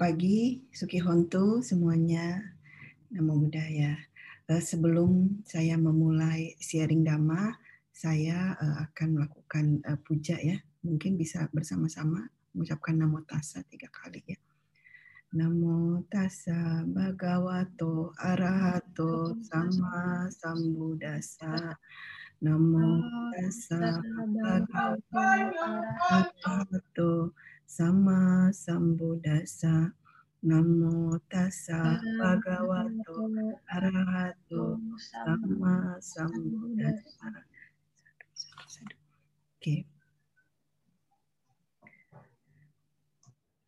pagi, Suki Hontu semuanya. Namo Buddhaya. Eh, sebelum saya memulai sharing dhamma, saya eh, akan melakukan eh, puja ya. Mungkin bisa bersama-sama mengucapkan namo tassa tiga kali ya. Namo tassa bhagavato arahato sama sambuddhasa. Namo tassa bhagavato arahato sama sambuddhasa. Namo tassa bhagavato arahato sama sambuddhasa. Oke.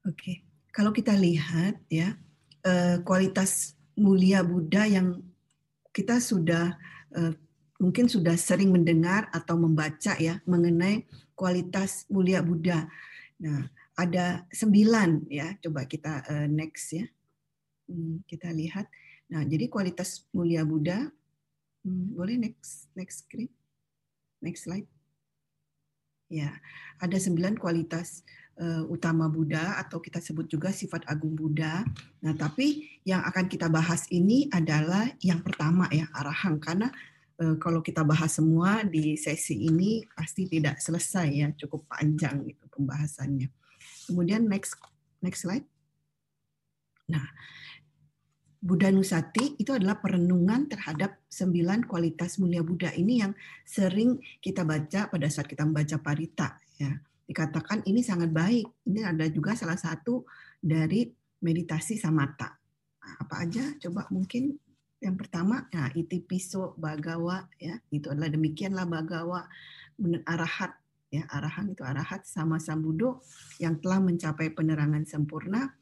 Oke. Kalau kita lihat ya eh, kualitas mulia Buddha yang kita sudah eh, mungkin sudah sering mendengar atau membaca ya mengenai kualitas mulia Buddha. Nah, ada sembilan ya. Coba kita uh, next ya. Hmm, kita lihat. Nah, jadi kualitas mulia Buddha. Hmm, boleh next next screen, next slide. Ya, ada sembilan kualitas uh, utama Buddha atau kita sebut juga sifat agung Buddha. Nah, tapi yang akan kita bahas ini adalah yang pertama ya arahang karena uh, kalau kita bahas semua di sesi ini pasti tidak selesai ya, cukup panjang gitu pembahasannya. Kemudian next next slide. Nah, Buddha Nusati itu adalah perenungan terhadap sembilan kualitas mulia Buddha ini yang sering kita baca pada saat kita membaca parita. Ya. Dikatakan ini sangat baik. Ini ada juga salah satu dari meditasi samata. Apa aja? Coba mungkin yang pertama, nah, iti piso bagawa ya itu adalah demikianlah bagawa arahat ya arahan itu arahat sama sambudo yang telah mencapai penerangan sempurna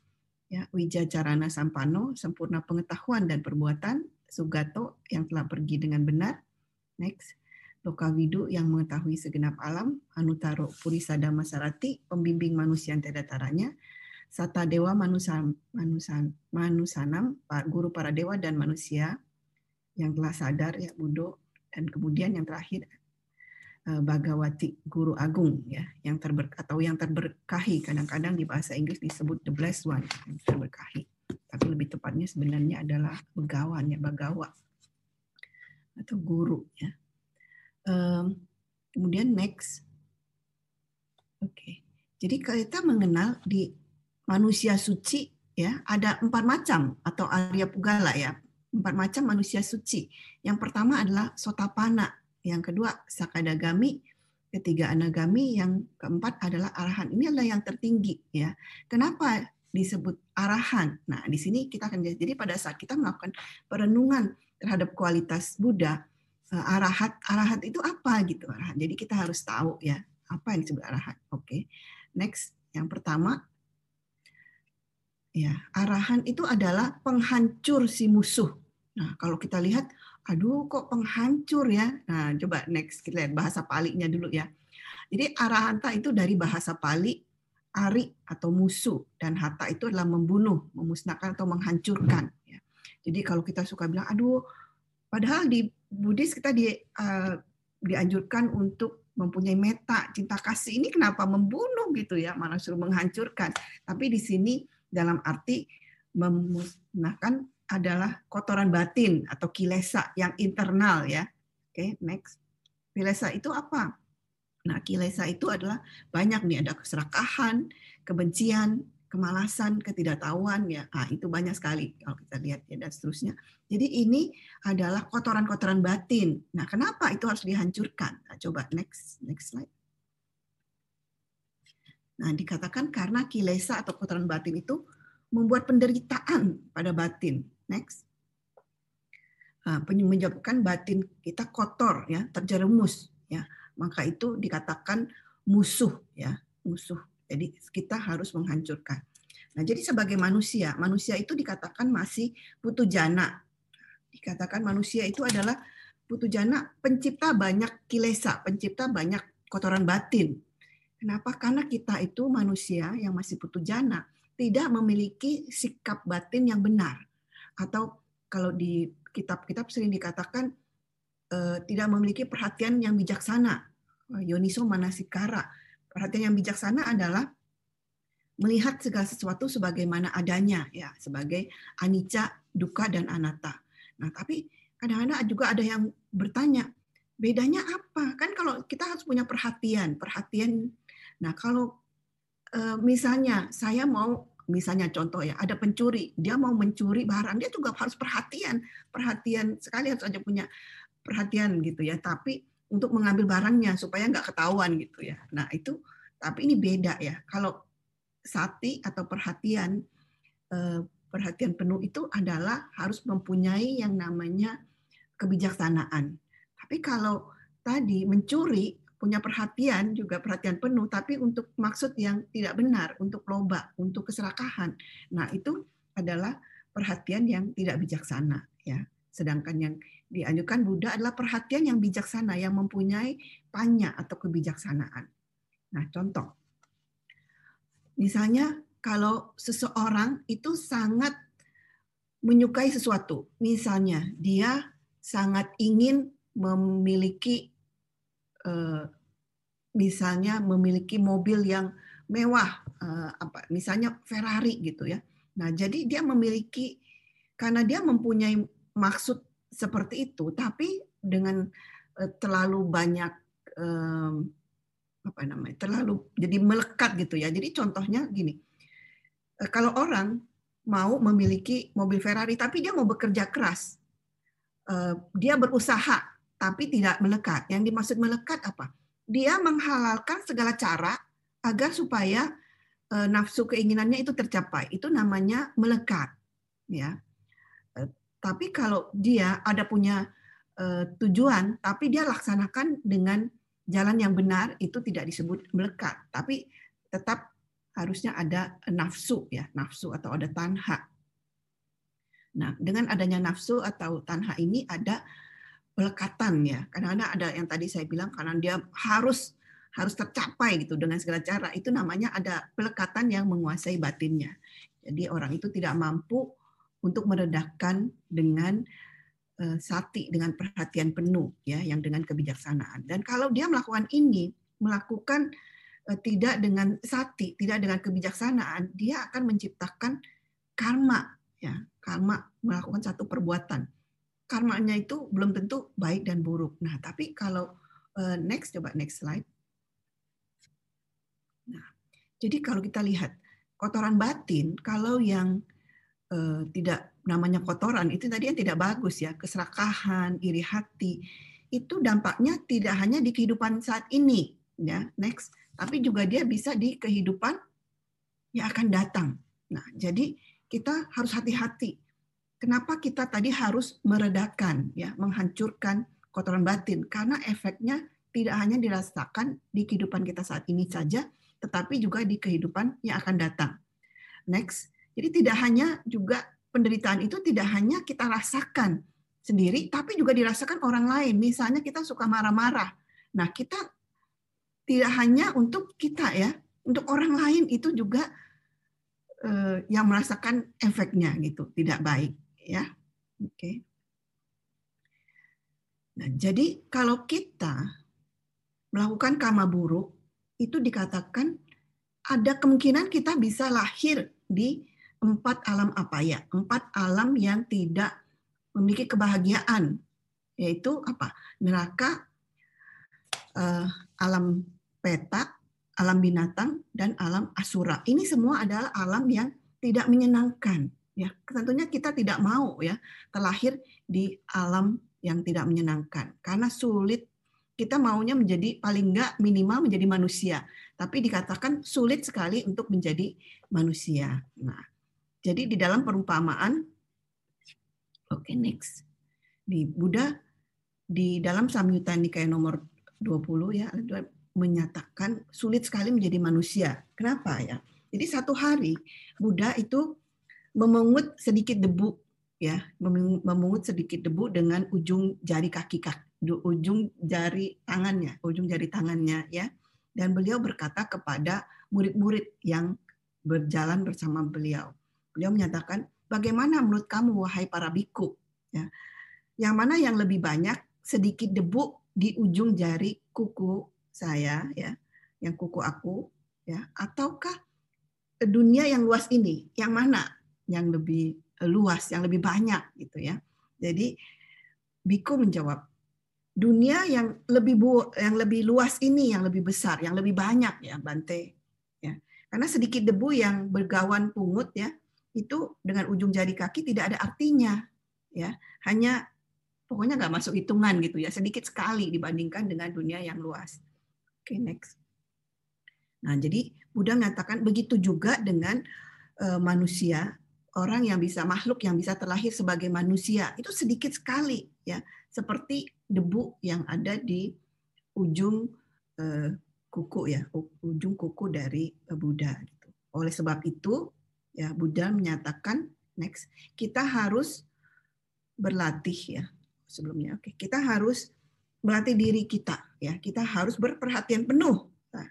ya wijacarana sampano sempurna pengetahuan dan perbuatan sugato yang telah pergi dengan benar. Next lokawidu yang mengetahui segenap alam anutaro purisada masarati pembimbing manusia yang tidak taranya sata dewa manusan manusan manusanam guru para dewa dan manusia yang telah sadar ya budo dan kemudian yang terakhir Eh, Bagawati Guru Agung ya yang terber atau yang terberkahi. Kadang-kadang di bahasa Inggris disebut the blessed one yang terberkahi. Tapi lebih tepatnya sebenarnya adalah begawan ya bagawa atau guru ya. Kemudian next. Oke. Okay. jadi kita mengenal di manusia suci ya ada empat macam atau Arya Pugala ya. Empat macam manusia suci. Yang pertama adalah sotapana yang kedua sakadagami, ketiga anagami, yang keempat adalah arahan. Ini adalah yang tertinggi ya. Kenapa disebut arahan? Nah, di sini kita akan jadi pada saat kita melakukan perenungan terhadap kualitas Buddha, eh, arahat arahat itu apa gitu arahat. Jadi kita harus tahu ya apa yang disebut arahat. Oke. Next, yang pertama ya, arahan itu adalah penghancur si musuh. Nah, kalau kita lihat aduh kok penghancur ya. Nah, coba next kita lihat bahasa palinya dulu ya. Jadi arahanta itu dari bahasa Pali ari atau musuh dan hata itu adalah membunuh, memusnahkan atau menghancurkan. Ya. Jadi kalau kita suka bilang, aduh, padahal di Buddhis kita di, uh, dianjurkan untuk mempunyai meta, cinta kasih ini kenapa membunuh gitu ya, malah suruh menghancurkan. Tapi di sini dalam arti memusnahkan adalah kotoran batin atau kilesa yang internal ya. Oke, okay, next. Kilesa itu apa? Nah, kilesa itu adalah banyak nih ada keserakahan, kebencian, kemalasan, ketidaktahuan ya. Ah, itu banyak sekali kalau kita lihat ya dan seterusnya. Jadi ini adalah kotoran-kotoran batin. Nah, kenapa itu harus dihancurkan? Nah, coba next next slide. Nah, dikatakan karena kilesa atau kotoran batin itu membuat penderitaan pada batin. Next. Nah, menyebabkan batin kita kotor ya, terjerumus ya. Maka itu dikatakan musuh ya, musuh. Jadi kita harus menghancurkan. Nah, jadi sebagai manusia, manusia itu dikatakan masih putu jana. Dikatakan manusia itu adalah putu jana pencipta banyak kilesa, pencipta banyak kotoran batin. Kenapa? Karena kita itu manusia yang masih putu jana, tidak memiliki sikap batin yang benar atau kalau di kitab-kitab sering dikatakan uh, tidak memiliki perhatian yang bijaksana. Yoniso manasikara. Perhatian yang bijaksana adalah melihat segala sesuatu sebagaimana adanya ya sebagai anicca, duka dan anatta. Nah, tapi kadang-kadang juga ada yang bertanya, bedanya apa? Kan kalau kita harus punya perhatian, perhatian. Nah, kalau eh, misalnya saya mau misalnya contoh ya, ada pencuri, dia mau mencuri barang, dia juga harus perhatian, perhatian sekali harus aja punya perhatian gitu ya. Tapi untuk mengambil barangnya supaya nggak ketahuan gitu ya. Nah itu tapi ini beda ya. Kalau sati atau perhatian eh, perhatian penuh itu adalah harus mempunyai yang namanya kebijaksanaan. Tapi kalau tadi mencuri punya perhatian juga perhatian penuh tapi untuk maksud yang tidak benar, untuk loba, untuk keserakahan. Nah, itu adalah perhatian yang tidak bijaksana ya. Sedangkan yang dianjurkan Buddha adalah perhatian yang bijaksana yang mempunyai panya atau kebijaksanaan. Nah, contoh. Misalnya kalau seseorang itu sangat menyukai sesuatu, misalnya dia sangat ingin memiliki misalnya memiliki mobil yang mewah eh, apa misalnya Ferrari gitu ya. Nah, jadi dia memiliki karena dia mempunyai maksud seperti itu, tapi dengan eh, terlalu banyak apa namanya terlalu jadi melekat gitu ya. Jadi contohnya gini, eh, kalau orang mau memiliki mobil Ferrari tapi dia mau bekerja keras, eh, dia berusaha tapi tidak melekat. Yang dimaksud melekat apa? Dia menghalalkan segala cara agar supaya nafsu keinginannya itu tercapai. Itu namanya melekat, ya. Tapi kalau dia ada punya uh, tujuan, tapi dia laksanakan dengan jalan yang benar, itu tidak disebut melekat. Tapi tetap harusnya ada nafsu ya, nafsu atau ada tanha. Nah, dengan adanya nafsu atau tanha ini ada pelekatan ya. Kadang-kadang ada yang tadi saya bilang karena dia harus harus tercapai gitu dengan segala cara. Itu namanya ada pelekatan yang menguasai batinnya. Jadi orang itu tidak mampu untuk meredahkan dengan eh, sati dengan perhatian penuh ya yang dengan kebijaksanaan. Dan kalau dia melakukan ini, melakukan eh, tidak dengan sati, tidak dengan kebijaksanaan, dia akan menciptakan karma ya, karma melakukan satu perbuatan. Karmanya itu belum tentu baik dan buruk. Nah, tapi kalau eh, next coba next slide. Nah, jadi kalau kita lihat kotoran batin, kalau yang Eh, tidak namanya kotoran itu tadi yang tidak bagus ya keserakahan iri hati itu dampaknya tidak hanya di kehidupan saat ini ya next tapi juga dia bisa di kehidupan yang akan datang nah jadi kita harus hati-hati kenapa kita tadi harus meredakan ya menghancurkan kotoran batin karena efeknya tidak hanya dirasakan di kehidupan kita saat ini saja tetapi juga di kehidupan yang akan datang next jadi tidak hanya juga penderitaan itu tidak hanya kita rasakan sendiri, tapi juga dirasakan orang lain. Misalnya kita suka marah-marah. Nah, kita tidak hanya untuk kita ya, untuk orang lain itu juga eh, yang merasakan efeknya gitu, tidak baik ya. Oke. Nah, jadi kalau kita melakukan karma buruk itu dikatakan ada kemungkinan kita bisa lahir di empat alam apa ya? Empat alam yang tidak memiliki kebahagiaan, yaitu apa? Neraka, uh, alam petak, alam binatang, dan alam asura. Ini semua adalah alam yang tidak menyenangkan. Ya, tentunya kita tidak mau ya terlahir di alam yang tidak menyenangkan karena sulit kita maunya menjadi paling enggak minimal menjadi manusia tapi dikatakan sulit sekali untuk menjadi manusia. Nah, jadi di dalam perumpamaan, oke okay, next. Di Buddha di dalam Samyutta Nikaya nomor 20 ya menyatakan sulit sekali menjadi manusia. Kenapa ya? Jadi satu hari Buddha itu memungut sedikit debu ya, memungut sedikit debu dengan ujung jari kaki kaki, ujung jari tangannya, ujung jari tangannya ya. Dan beliau berkata kepada murid-murid yang berjalan bersama beliau, Beliau menyatakan, bagaimana menurut kamu wahai para biku? Ya. Yang mana yang lebih banyak sedikit debu di ujung jari kuku saya ya, yang kuku aku ya, ataukah dunia yang luas ini, yang mana yang lebih luas, yang lebih banyak gitu ya. Jadi Biku menjawab, dunia yang lebih bu, yang lebih luas ini, yang lebih besar, yang lebih banyak ya Bante. Ya. Karena sedikit debu yang bergawan pungut ya, itu dengan ujung jari kaki tidak ada artinya ya. Hanya pokoknya nggak masuk hitungan gitu ya, sedikit sekali dibandingkan dengan dunia yang luas. Oke, okay, next. Nah, jadi Buddha mengatakan begitu juga dengan uh, manusia orang yang bisa makhluk yang bisa terlahir sebagai manusia. Itu sedikit sekali ya. Seperti debu yang ada di ujung uh, kuku ya. Ujung kuku dari uh, Buddha gitu. oleh sebab itu ya Buddha menyatakan next kita harus berlatih ya sebelumnya. Oke kita harus melatih diri kita ya. Kita harus berperhatian penuh. Nah,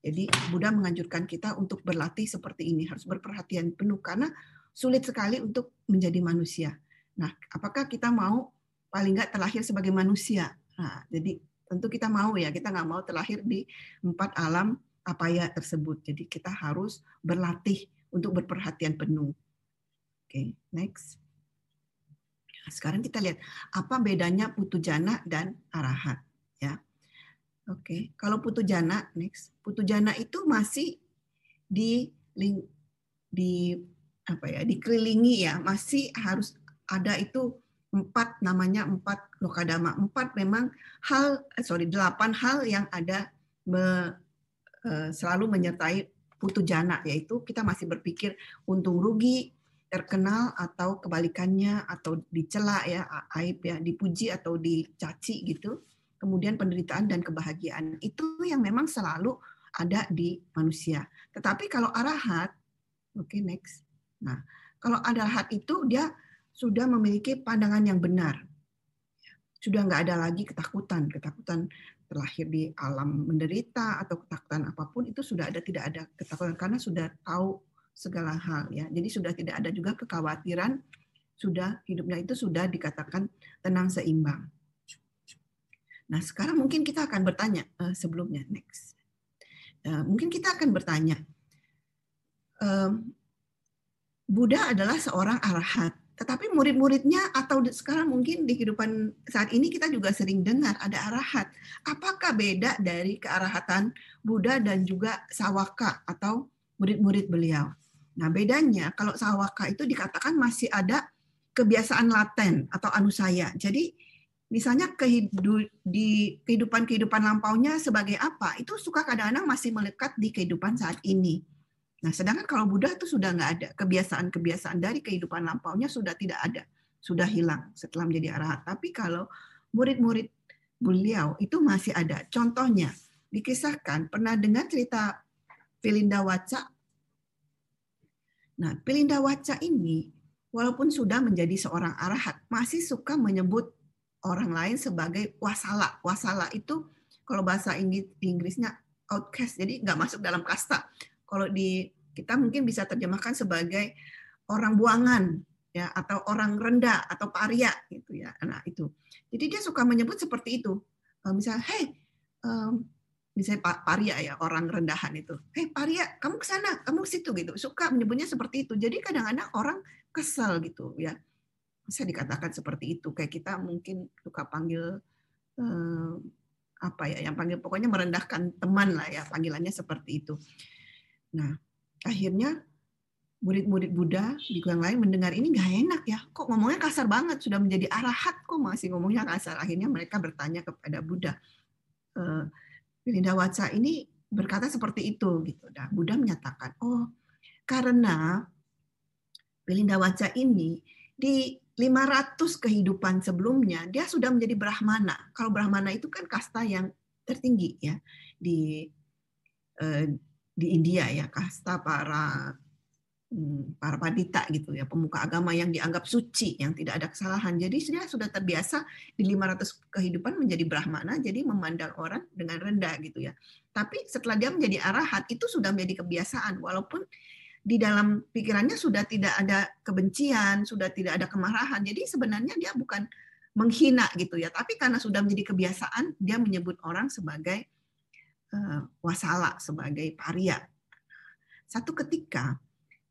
jadi Buddha menganjurkan kita untuk berlatih seperti ini harus berperhatian penuh. Karena sulit sekali untuk menjadi manusia. Nah, apakah kita mau paling nggak terlahir sebagai manusia? Nah, jadi tentu kita mau ya, kita nggak mau terlahir di empat alam apa ya tersebut. Jadi kita harus berlatih untuk berperhatian penuh. Oke, okay, next. Sekarang kita lihat apa bedanya putu jana dan arahat. Ya, oke. Okay. Kalau putu jana, next. Putu jana itu masih di di apa ya dikelilingi ya masih harus ada itu empat namanya empat lokadama. Empat memang hal eh, sorry delapan hal yang ada me, eh, selalu menyertai putu jana yaitu kita masih berpikir untung rugi terkenal atau kebalikannya atau dicela ya aib ya dipuji atau dicaci gitu. Kemudian penderitaan dan kebahagiaan. Itu yang memang selalu ada di manusia. Tetapi kalau arahat oke okay, next Nah, kalau ada hat itu dia sudah memiliki pandangan yang benar. Sudah nggak ada lagi ketakutan, ketakutan terlahir di alam menderita atau ketakutan apa pun itu sudah ada tidak ada ketakutan karena sudah tahu segala hal ya. Jadi sudah tidak ada juga kekhawatiran, sudah hidupnya itu sudah dikatakan tenang seimbang. Nah, sekarang mungkin kita akan bertanya uh, sebelumnya next. Uh, mungkin kita akan bertanya, Buddha adalah seorang arahat. Tetapi murid-muridnya atau sekarang mungkin di kehidupan saat ini kita juga sering dengar ada arahat. Apakah beda dari kearahatan Buddha dan juga Sawaka atau murid-murid beliau? Nah bedanya kalau Sawaka itu dikatakan masih ada kebiasaan laten atau anusaya. Jadi misalnya di kehidupan-kehidupan lampaunya sebagai apa, itu suka kadang-kadang masih melekat di kehidupan saat ini Nah, sedangkan kalau Buddha itu sudah nggak ada kebiasaan-kebiasaan dari kehidupan lampaunya sudah tidak ada, sudah hilang setelah menjadi arahat. Tapi kalau murid-murid beliau itu masih ada. Contohnya dikisahkan pernah dengar cerita Pilinda Waca. Nah, Pilinda Waca ini walaupun sudah menjadi seorang arahat masih suka menyebut orang lain sebagai wasala. Wasala itu kalau bahasa Inggrisnya outcast, jadi nggak masuk dalam kasta kalau di kita mungkin bisa terjemahkan sebagai orang buangan ya atau orang rendah atau paria gitu ya nah itu. Jadi dia suka menyebut seperti itu. Eh, misalnya hey um, misalnya paria ya orang rendahan itu. Hey paria kamu ke sana kamu ke situ gitu. Suka menyebutnya seperti itu. Jadi kadang-kadang orang kesal gitu ya. Bisa dikatakan seperti itu. Kayak kita mungkin suka panggil um, apa ya yang panggil pokoknya merendahkan teman lah ya panggilannya seperti itu Nah, akhirnya murid-murid Buddha di yang lain mendengar ini nggak enak ya, kok ngomongnya kasar banget, sudah menjadi arahat kok masih ngomongnya kasar. Akhirnya mereka bertanya kepada Buddha, e, Pirinda Waca ini berkata seperti itu gitu. Nah, Buddha menyatakan, oh karena Pirinda Waca ini di 500 kehidupan sebelumnya dia sudah menjadi Brahmana. Kalau Brahmana itu kan kasta yang tertinggi ya di eh, di India ya kasta para hmm, para padita gitu ya pemuka agama yang dianggap suci yang tidak ada kesalahan. Jadi dia sudah terbiasa di 500 kehidupan menjadi brahmana jadi memandang orang dengan rendah gitu ya. Tapi setelah dia menjadi arahat itu sudah menjadi kebiasaan. Walaupun di dalam pikirannya sudah tidak ada kebencian sudah tidak ada kemarahan. Jadi sebenarnya dia bukan menghina gitu ya. Tapi karena sudah menjadi kebiasaan dia menyebut orang sebagai wasala sebagai paria. Satu ketika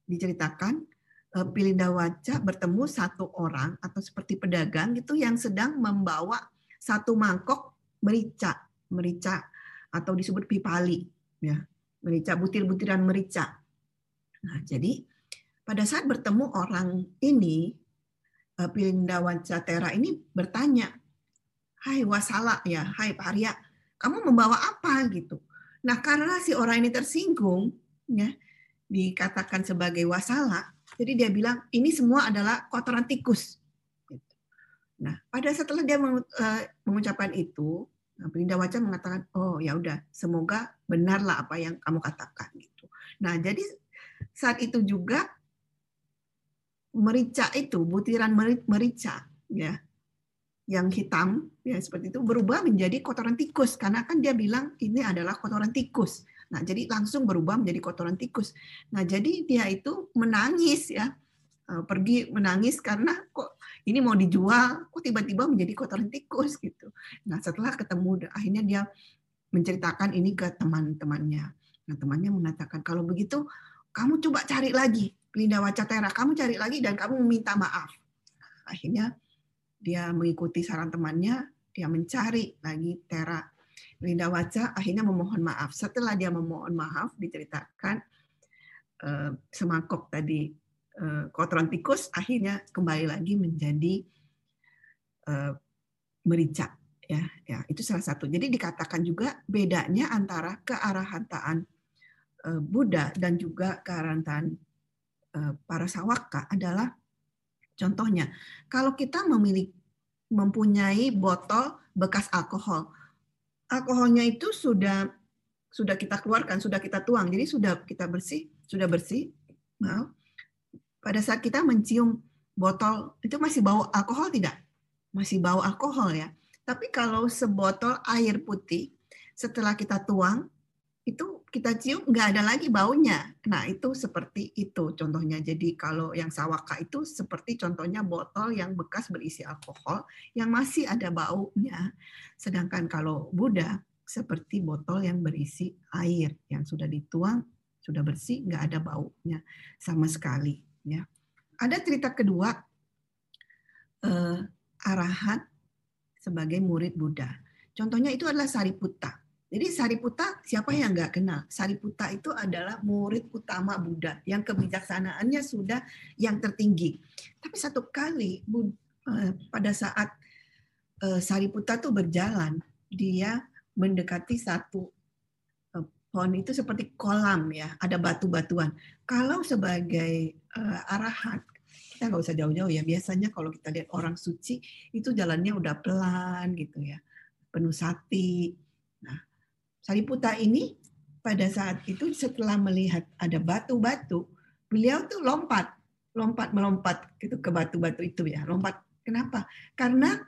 diceritakan eh, Pilinda Waca bertemu satu orang atau seperti pedagang gitu yang sedang membawa satu mangkok merica, merica atau disebut pipali, ya, merica butir-butiran merica. Nah, jadi pada saat bertemu orang ini, eh, Pilinda Waca Tera ini bertanya, Hai Wasala ya, Hai Pak kamu membawa apa gitu? Nah, karena si orang ini tersinggung, ya, dikatakan sebagai wasala, jadi dia bilang ini semua adalah kotoran tikus. Gitu. Nah, pada setelah dia eh, mengucapkan itu, nah, Belinda mengatakan, oh ya udah, semoga benarlah apa yang kamu katakan gitu. Nah, jadi saat itu juga merica itu, butiran merica, ya, yang hitam ya seperti itu berubah menjadi kotoran tikus karena kan dia bilang ini adalah kotoran tikus. Nah, jadi langsung berubah menjadi kotoran tikus. Nah, jadi dia itu menangis ya. Eh, pergi menangis karena kok ini mau dijual, kok tiba-tiba menjadi kotoran tikus gitu. Nah, setelah ketemu akhirnya dia menceritakan ini ke teman-temannya. Nah, temannya mengatakan kalau begitu kamu coba cari lagi Linda Wacatera, kamu cari lagi dan kamu meminta maaf. Akhirnya dia mengikuti saran temannya, dia mencari lagi Tera. Linda Waca akhirnya memohon maaf. Setelah dia memohon maaf, diceritakan eh, semangkok tadi eh, kotoran tikus akhirnya kembali lagi menjadi eh, merica. Ya, ya itu salah satu. Jadi dikatakan juga bedanya antara kearahantaan Buddha dan juga kearahantaan para sawaka adalah Contohnya, kalau kita memiliki mempunyai botol bekas alkohol, alkoholnya itu sudah sudah kita keluarkan, sudah kita tuang, jadi sudah kita bersih, sudah bersih. Maaf. Pada saat kita mencium botol itu masih bau alkohol tidak? Masih bau alkohol ya. Tapi kalau sebotol air putih setelah kita tuang itu kita cium nggak ada lagi baunya. Nah itu seperti itu contohnya. Jadi kalau yang sawaka itu seperti contohnya botol yang bekas berisi alkohol yang masih ada baunya. Sedangkan kalau Buddha seperti botol yang berisi air yang sudah dituang, sudah bersih, nggak ada baunya sama sekali. Ya. Ada cerita kedua eh, arahan sebagai murid Buddha. Contohnya itu adalah Sariputta. Jadi Sariputta siapa yang nggak kenal? Sariputta itu adalah murid utama Buddha yang kebijaksanaannya sudah yang tertinggi. Tapi satu kali eh, pada saat eh, Sariputta tuh berjalan, dia mendekati satu eh, pohon itu seperti kolam ya, ada batu-batuan. Kalau sebagai arahan, kita nggak usah jauh-jauh ya. Biasanya kalau kita lihat orang suci itu jalannya udah pelan gitu ya, penuh sati. Sariputta ini pada saat itu setelah melihat ada batu-batu, beliau tuh lompat, lompat melompat gitu ke batu-batu itu ya, lompat. Kenapa? Karena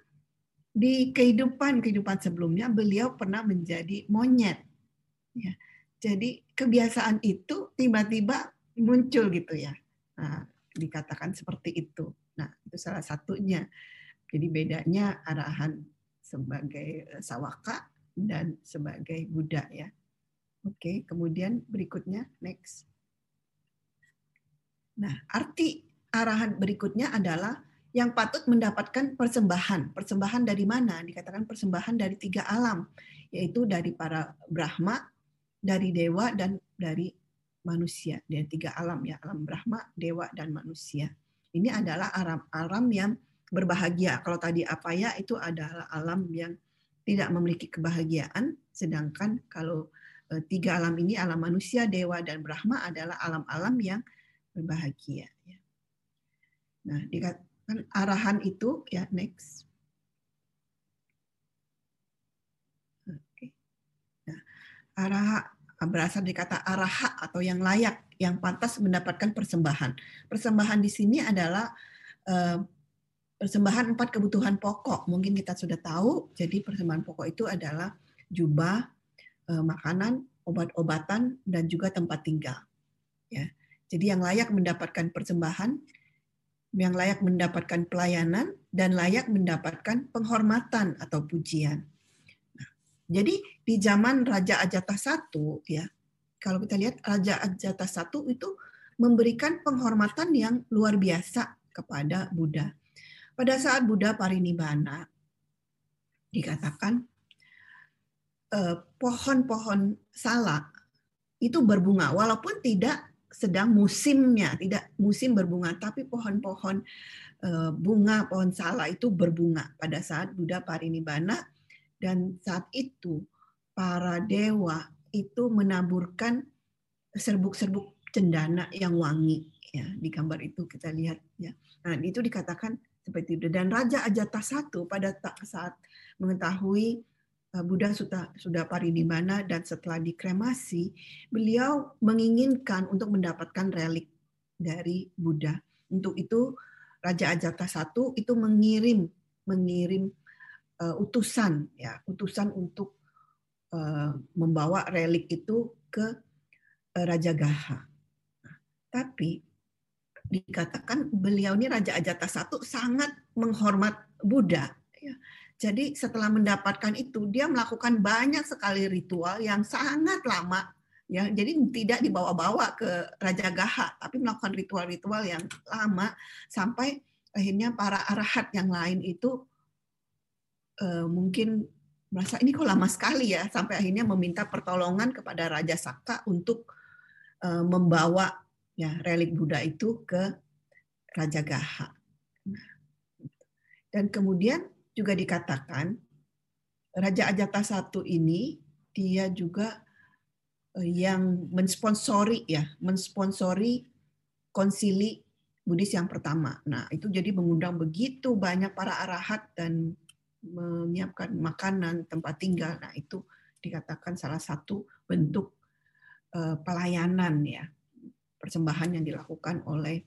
di kehidupan kehidupan sebelumnya beliau pernah menjadi monyet. Ya. Jadi kebiasaan itu tiba-tiba muncul gitu ya. Nah, dikatakan seperti itu. Nah, itu salah satunya. Jadi bedanya arahan sebagai sawaka dan sebagai Buddha ya. Oke, kemudian berikutnya next. Nah, arti arahan berikutnya adalah yang patut mendapatkan persembahan. Persembahan dari mana? Dikatakan persembahan dari tiga alam, yaitu dari para Brahma, dari dewa, dan dari manusia. Dari tiga alam ya, alam Brahma, dewa, dan manusia. Ini adalah alam-alam yang berbahagia. Kalau tadi apa ya itu adalah alam yang tidak memiliki kebahagiaan, sedangkan kalau e, tiga alam ini alam manusia, dewa dan Brahma adalah alam-alam yang berbahagia. Ya. Nah, dikatakan arahan itu ya next. Oke. Nah, araha berasal dari kata araha atau yang layak, yang pantas mendapatkan persembahan. Persembahan di sini adalah e, persembahan empat kebutuhan pokok. Mungkin kita sudah tahu. Jadi persembahan pokok itu adalah jubah, eh, makanan, obat-obatan, dan juga tempat tinggal. Ya. Jadi yang layak mendapatkan persembahan, yang layak mendapatkan pelayanan, dan layak mendapatkan penghormatan atau pujian. Nah, jadi di zaman Raja Ajata I, ya, kalau kita lihat Raja Ajata satu itu memberikan penghormatan yang luar biasa kepada Buddha. Pada saat Buddha parinibbana dikatakan eh, pohon-pohon salak itu berbunga walaupun tidak sedang musimnya, tidak musim berbunga, tapi pohon-pohon eh, bunga pohon salak itu berbunga pada saat Buddha parinibbana dan saat itu para dewa itu menaburkan serbuk-serbuk cendana yang wangi ya di gambar itu kita lihat ya. Nah, itu dikatakan seperti itu dan Raja Ajata satu pada saat mengetahui uh, Buddha sudah sudah parinibbana dan setelah dikremasi, beliau menginginkan untuk mendapatkan relik dari Buddha. Untuk itu Raja Ajata satu itu mengirim mengirim uh, utusan ya, utusan untuk uh, membawa relik itu ke uh, Raja Gaha. Nah, tapi dikatakan beliau ini Raja Ajata satu sangat menghormat Buddha. Ya. Jadi setelah mendapatkan itu dia melakukan banyak sekali ritual yang sangat lama. Ya, jadi tidak dibawa-bawa ke Raja Gaha, tapi melakukan ritual-ritual yang lama sampai akhirnya para arahat yang lain itu uh, mungkin merasa ini kok lama sekali ya sampai akhirnya meminta pertolongan kepada Raja Saka untuk uh, membawa ya relik Buddha itu ke Raja Gaha. Dan kemudian juga dikatakan Raja Ajata satu ini dia juga eh, yang mensponsori ya, mensponsori konsili Buddhis yang pertama. Nah, itu jadi mengundang begitu banyak para arahat dan menyiapkan makanan, tempat tinggal. Nah, itu dikatakan salah satu bentuk eh, pelayanan ya persembahan yang dilakukan oleh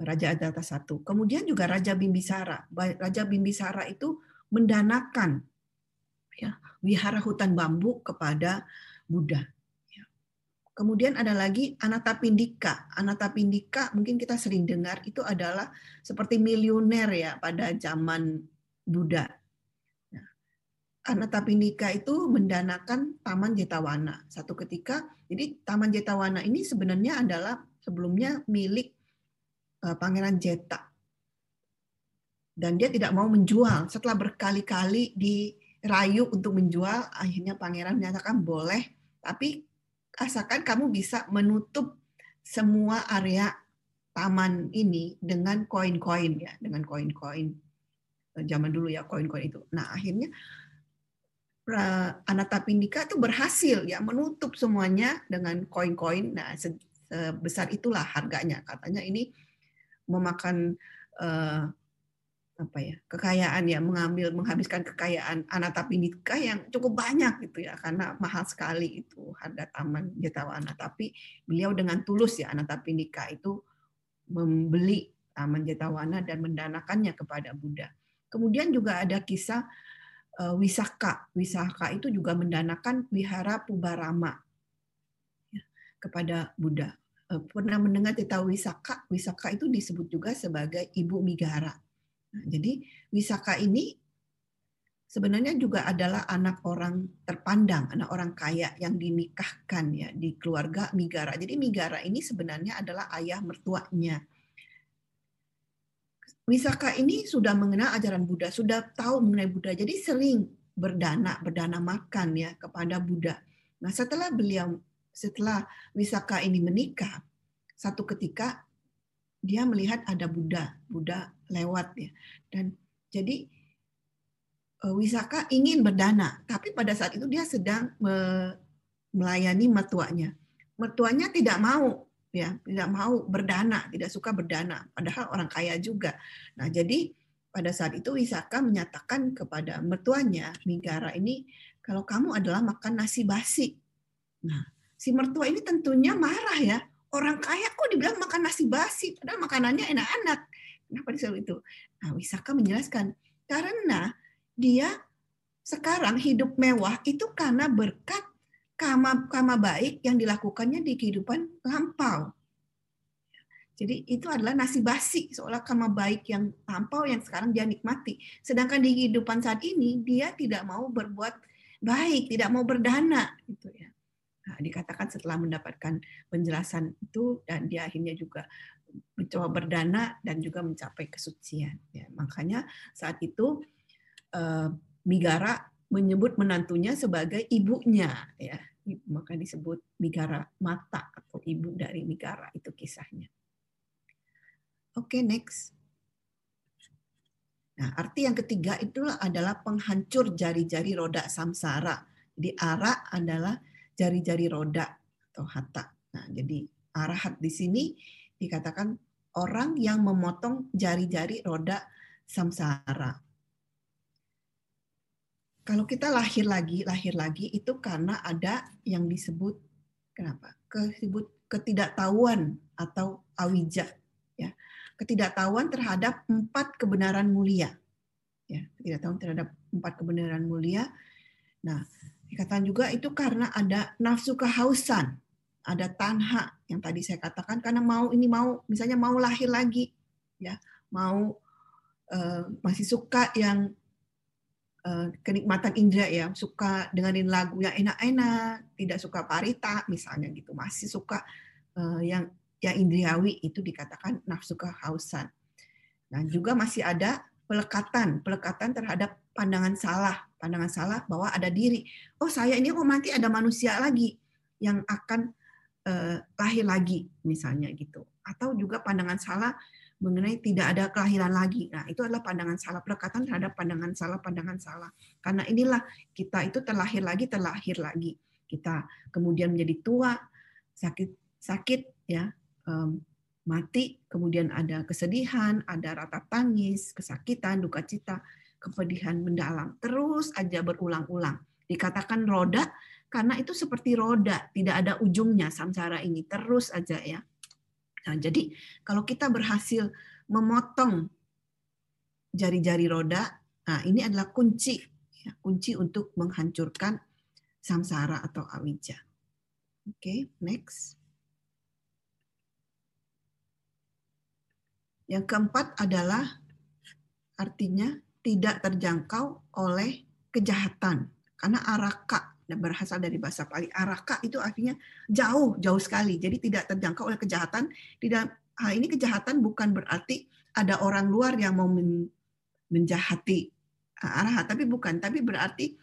Raja Adata I. Kemudian juga Raja Bimbisara. Raja Bimbisara itu mendanakan ya, wihara hutan bambu kepada Buddha. Ya. Kemudian ada lagi Anatapindika. Anatapindika mungkin kita sering dengar itu adalah seperti miliuner ya pada zaman Buddha. Ya. Anatapindika itu mendanakan Taman Jetawana. Satu ketika jadi Taman Jetawana ini sebenarnya adalah sebelumnya milik eh, Pangeran Jeta. Dan dia tidak mau menjual. Setelah berkali-kali dirayu untuk menjual, akhirnya pangeran menyatakan boleh, tapi asalkan kamu bisa menutup semua area taman ini dengan koin-koin ya, dengan koin-koin eh, zaman dulu ya koin-koin itu. Nah akhirnya Anatapindika itu berhasil ya menutup semuanya dengan koin-koin. Nah, sebesar itulah harganya. Katanya ini memakan uh, apa ya kekayaan ya mengambil menghabiskan kekayaan Anatapindika yang cukup banyak gitu ya karena mahal sekali itu harga taman Jetawana tapi beliau dengan tulus ya Anatapindika itu membeli taman Jetawana dan mendanakannya kepada Buddha. Kemudian juga ada kisah Eh, Wisaka. Wisaka itu juga mendanakan wihara Pubarama ya, kepada Buddha. Eh, pernah mendengar cerita Wisaka? Wisaka itu disebut juga sebagai ibu Migara. Nah, jadi Wisaka ini sebenarnya juga adalah anak orang terpandang, anak orang kaya yang dinikahkan ya di keluarga Migara. Jadi Migara ini sebenarnya adalah ayah mertuanya Wisaka ini sudah mengenal ajaran Buddha, sudah tahu mengenai Buddha, jadi sering berdana, berdana makan ya kepada Buddha. Nah setelah beliau, setelah Wisaka ini menikah, satu ketika dia melihat ada Buddha, Buddha lewat ya, dan jadi eh, Wisaka ingin berdana, tapi pada saat itu dia sedang melayani mertuanya. Mertuanya tidak mau ya tidak mau berdana, tidak suka berdana, padahal orang kaya juga. Nah, jadi pada saat itu Wisaka menyatakan kepada mertuanya, Migara ini, kalau kamu adalah makan nasi basi. Nah, si mertua ini tentunya marah ya. Orang kaya kok dibilang makan nasi basi, padahal makanannya enak-enak. Kenapa disuruh itu? Nah, Wisaka menjelaskan, karena dia sekarang hidup mewah itu karena berkat kama kama baik yang dilakukannya di kehidupan lampau. Jadi itu adalah nasi basi seolah kama baik yang lampau yang sekarang dia nikmati. Sedangkan di kehidupan saat ini dia tidak mau berbuat baik, tidak mau berdana gitu ya. Nah, dikatakan setelah mendapatkan penjelasan itu dan dia akhirnya juga mencoba berdana dan juga mencapai kesucian. Ya, makanya saat itu uh, Migara menyebut menantunya sebagai ibunya, ya maka disebut Migara mata atau ibu dari Migara itu kisahnya. Oke, okay, next. Nah, arti yang ketiga itulah adalah penghancur jari-jari roda samsara. Jadi ara adalah jari-jari roda atau hata. Nah, jadi arahat di sini dikatakan orang yang memotong jari-jari roda samsara. Kalau kita lahir lagi, lahir lagi itu karena ada yang disebut kenapa? Kesebut ketidaktahuan atau awija, ya. Ketidaktahuan terhadap empat kebenaran mulia. Ya, ketidaktahuan terhadap empat kebenaran mulia. Nah, dikatakan juga itu karena ada nafsu kehausan, ada tanha yang tadi saya katakan karena mau ini mau misalnya mau lahir lagi, ya, mau uh, masih suka yang Eh, kenikmatan indera ya, suka dengerin lagu yang enak-enak, tidak suka parita misalnya gitu, masih suka eh, yang yang indriawi itu dikatakan nafsu kehausan. Nah, juga masih ada pelekatan, pelekatan terhadap pandangan salah, pandangan salah bahwa ada diri. Oh, saya ini oh nanti ada manusia lagi yang akan uh, lahir lagi misalnya gitu. Atau juga pandangan salah mengenai tidak ada kelahiran lagi. Nah, itu adalah pandangan salah, pelekatan terhadap pandangan salah, pandangan salah. Karena inilah kita itu terlahir lagi, terlahir lagi. Kita kemudian menjadi tua, sakit, sakit ya, mati, kemudian ada kesedihan, ada rata tangis, kesakitan, duka cita, kepedihan mendalam. Terus aja berulang-ulang. Dikatakan roda karena itu seperti roda, tidak ada ujungnya samsara ini, terus aja ya Nah, jadi kalau kita berhasil memotong jari-jari roda, nah ini adalah kunci, ya, kunci untuk menghancurkan samsara atau awija. Oke, okay, next. Yang keempat adalah artinya tidak terjangkau oleh kejahatan karena araka berasal dari bahasa Pali. Araka itu artinya jauh, jauh sekali. Jadi tidak terjangkau oleh kejahatan. Tidak hal ini kejahatan bukan berarti ada orang luar yang mau menjahati arahat, tapi bukan. Tapi berarti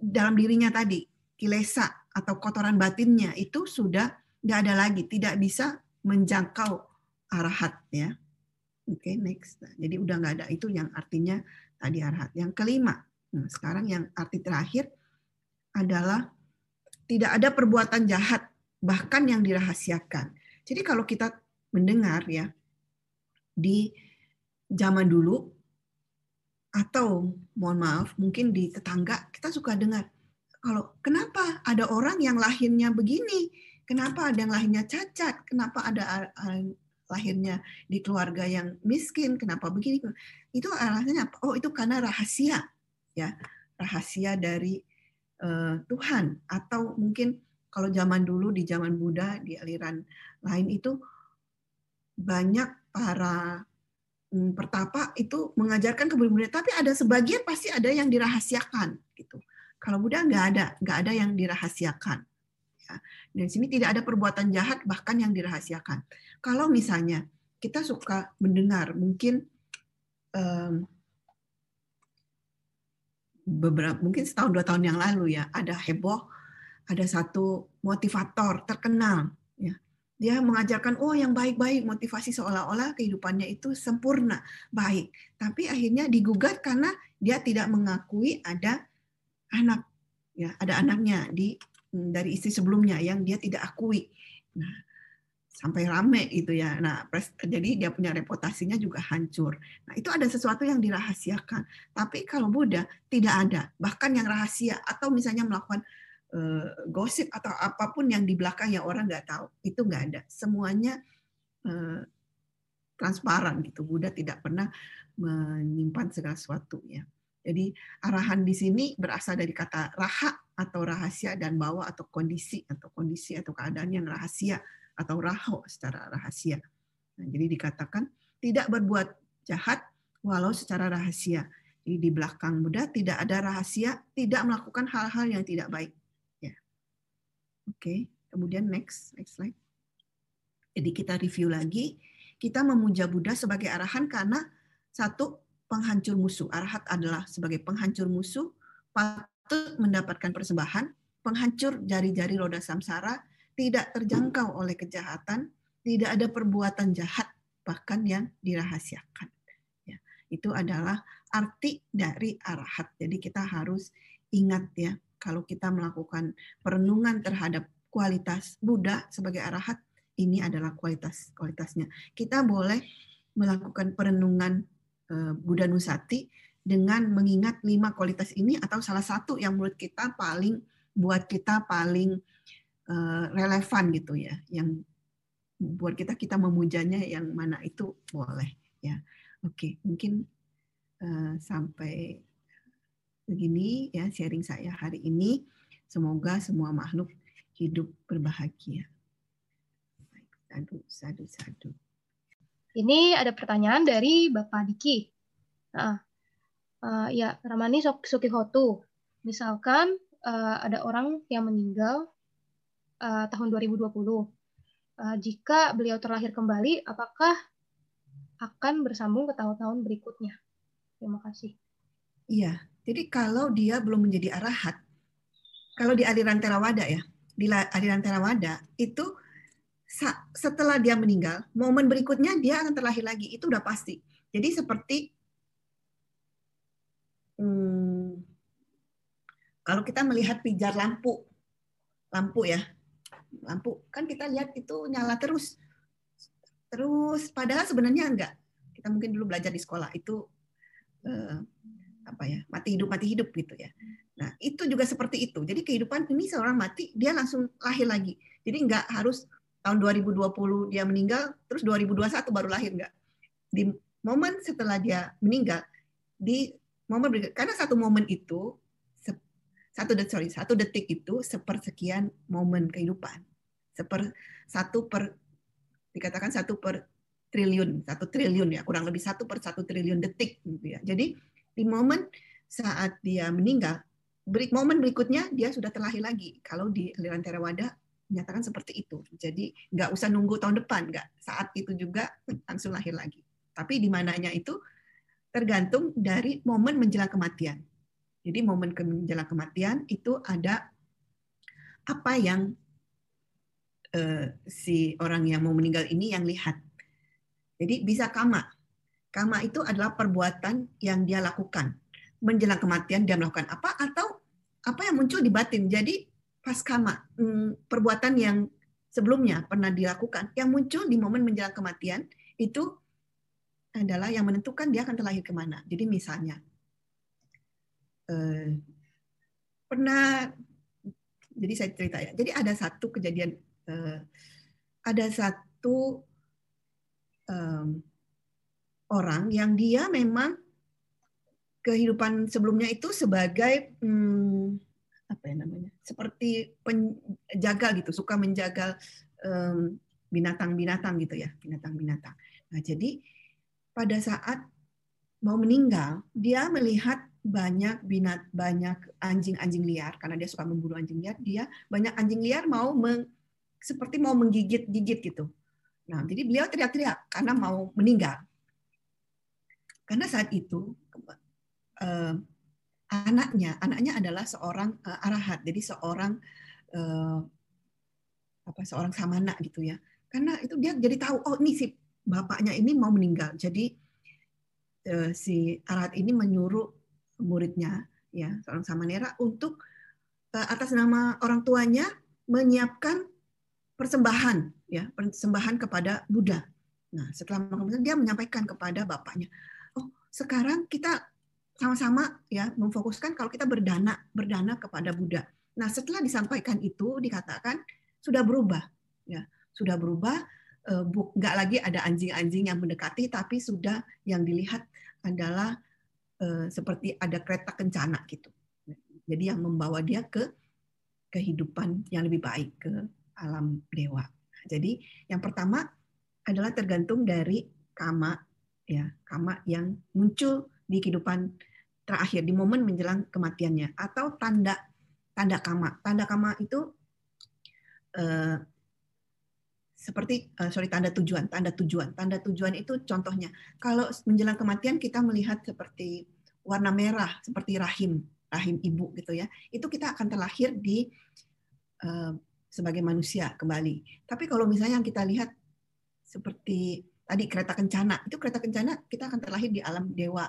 dalam dirinya tadi kilesa atau kotoran batinnya itu sudah tidak ada lagi, tidak bisa menjangkau arahat ya. Oke, okay, next. Jadi udah nggak ada itu yang artinya tadi arahat. Yang kelima, nah, sekarang yang arti terakhir adalah tidak ada perbuatan jahat bahkan yang dirahasiakan. Jadi kalau kita mendengar ya di zaman dulu atau mohon maaf mungkin di tetangga kita suka dengar kalau kenapa ada orang yang lahirnya begini, kenapa ada yang lahirnya cacat, kenapa ada lahirnya di keluarga yang miskin, kenapa begini? Itu alasannya? Oh, itu karena rahasia ya, rahasia dari Eh, Tuhan. Atau mungkin kalau zaman dulu di zaman Buddha di aliran lain itu banyak para hmm, pertapa itu mengajarkan kebudayaan tapi ada sebagian pasti ada yang dirahasiakan gitu. Kalau Buddha nggak ada nggak ada yang dirahasiakan ya. dan sini tidak ada perbuatan jahat bahkan yang dirahasiakan. Kalau misalnya kita suka mendengar mungkin um, beberapa mungkin setahun dua tahun yang lalu ya ada heboh ada satu motivator terkenal ya. Dia mengajarkan oh yang baik-baik. Motivasi seolah-olah kehidupannya itu sempurna baik. Tapi akhirnya digugat karena dia tidak mengakui ada anak ya ada anaknya di dari istri sebelumnya yang dia tidak akui. Nah sampai rame gitu ya. Nah, pres, jadi dia punya reputasinya juga hancur. Nah, itu ada sesuatu yang dirahasiakan. Tapi kalau Buddha tidak ada, bahkan yang rahasia atau misalnya melakukan uh, gosip atau apa pun yang di belakang yang orang nggak tahu, itu nggak ada. Semuanya uh, transparan gitu. Buddha tidak pernah menyimpan segala sesuatu ya. Jadi arahan di sini berasal dari kata raha atau rahasia dan bawa atau kondisi atau kondisi atau keadaan yang rahasia atau raho secara rahasia. Nah, jadi dikatakan tidak berbuat jahat walau secara rahasia. Jadi di belakang Buddha tidak ada rahasia, tidak melakukan hal-hal yang tidak baik. Ya. Oke, kemudian next, next slide. Jadi kita review lagi, kita memuja Buddha sebagai arahan karena satu penghancur musuh. Arahat adalah sebagai penghancur musuh, patut mendapatkan persembahan, penghancur jari-jari roda samsara, tidak terjangkau oleh kejahatan, tidak ada perbuatan jahat bahkan yang dirahasiakan. Ya, itu adalah arti dari arahat. Jadi kita harus ingat ya, kalau kita melakukan perenungan terhadap kualitas Buddha sebagai arahat, ini adalah kualitas kualitasnya. Kita boleh melakukan perenungan eh, Buddha Nusati dengan mengingat lima kualitas ini atau salah satu yang menurut kita paling buat kita paling relevan gitu ya yang buat kita kita memujanya yang mana itu boleh ya. Oke mungkin uh, sampai begini ya sharing saya hari ini. Semoga semua makhluk hidup berbahagia. Sadu sadu sadu. Ini ada pertanyaan dari Bapak Diki. Nah, uh, ya Ramani Sukihotu misalkan uh, ada orang yang meninggal uh, tahun 2020. Uh, eh, jika beliau terlahir kembali, apakah akan bersambung ke tahun-tahun berikutnya? Terima kasih. Iya, jadi kalau dia belum menjadi arahat, kalau di aliran Theravada ya, di aliran Theravada itu setelah dia meninggal, momen berikutnya dia akan terlahir lagi, itu udah pasti. Jadi seperti hmm, kalau kita melihat pijar lampu, lampu ya, lampu. Kan kita lihat itu nyala terus. Terus padahal sebenarnya enggak. Kita mungkin dulu belajar di sekolah. Itu eh, apa ya mati hidup mati hidup gitu ya. Nah itu juga seperti itu. Jadi kehidupan ini seorang mati dia langsung lahir lagi. Jadi enggak harus tahun 2020 dia meninggal terus 2021 baru lahir enggak. Di momen setelah dia meninggal di momen karena satu momen itu satu detik sorry satu detik itu sepersekian momen kehidupan. Seper satu per dikatakan satu per triliun satu triliun ya kurang lebih satu per satu triliun detik gitu ya. Jadi di momen saat dia meninggal berik momen berikutnya dia sudah terlahir lagi. Kalau di aliran Theravada menyatakan seperti itu. Jadi nggak usah nunggu tahun depan nggak. Saat itu juga langsung lahir lagi. Tapi di mananya itu tergantung dari momen menjelang kematian jadi momen menjelang kematian itu ada apa yang uh, si orang yang mau meninggal ini yang lihat. Jadi bisa kama. Kama itu adalah perbuatan yang dia lakukan. Menjelang kematian dia melakukan apa atau apa yang muncul di batin. Jadi pas kama, hmm, perbuatan yang sebelumnya pernah dilakukan, yang muncul di momen menjelang kematian itu adalah yang menentukan dia akan terlahir ke mana. Jadi misalnya, eh, pernah jadi saya cerita ya. Jadi ada satu kejadian eh, ada satu um, orang yang dia memang kehidupan sebelumnya itu sebagai hmm, apa ya namanya seperti penjaga gitu suka menjaga binatang-binatang um, gitu ya binatang-binatang. Nah jadi pada saat mau meninggal dia melihat banyak binat banyak anjing-anjing liar. Karena dia suka memburu anjing liar dia banyak anjing liar mau meng, seperti mau menggigit-gigit gitu. Nah jadi beliau teriak-teriak karena mau meninggal. Karena saat itu eh, anaknya anaknya adalah seorang eh, arahat. Jadi seorang eh, apa seorang samana gitu ya. Karena itu dia jadi tahu oh ini si bapaknya ini mau meninggal. Jadi eh, si arahat ini menyuruh muridnya ya seorang samanera untuk uh, atas nama orang tuanya menyiapkan persembahan ya persembahan kepada Buddha. Nah setelah melakukan dia menyampaikan kepada bapaknya, oh sekarang kita sama-sama ya memfokuskan kalau kita berdana berdana kepada Buddha. Nah setelah disampaikan itu dikatakan sudah berubah ya sudah berubah eh, nggak lagi ada anjing-anjing yang mendekati tapi sudah yang dilihat adalah Eh, seperti ada kereta kencana gitu. Jadi yang membawa dia ke kehidupan yang lebih baik ke alam dewa. Jadi yang pertama adalah tergantung dari kama ya, kama yang muncul di kehidupan terakhir di momen menjelang kematiannya atau tanda tanda kama. Tanda kama itu uh, seperti uh, sorry tanda tujuan, tanda tujuan, tanda tujuan itu contohnya kalau menjelang kematian kita melihat seperti warna merah seperti rahim rahim ibu gitu ya, itu kita akan terlahir di uh, sebagai manusia kembali. Tapi kalau misalnya yang kita lihat seperti tadi kereta kencana, itu kereta kencana kita akan terlahir di alam dewa.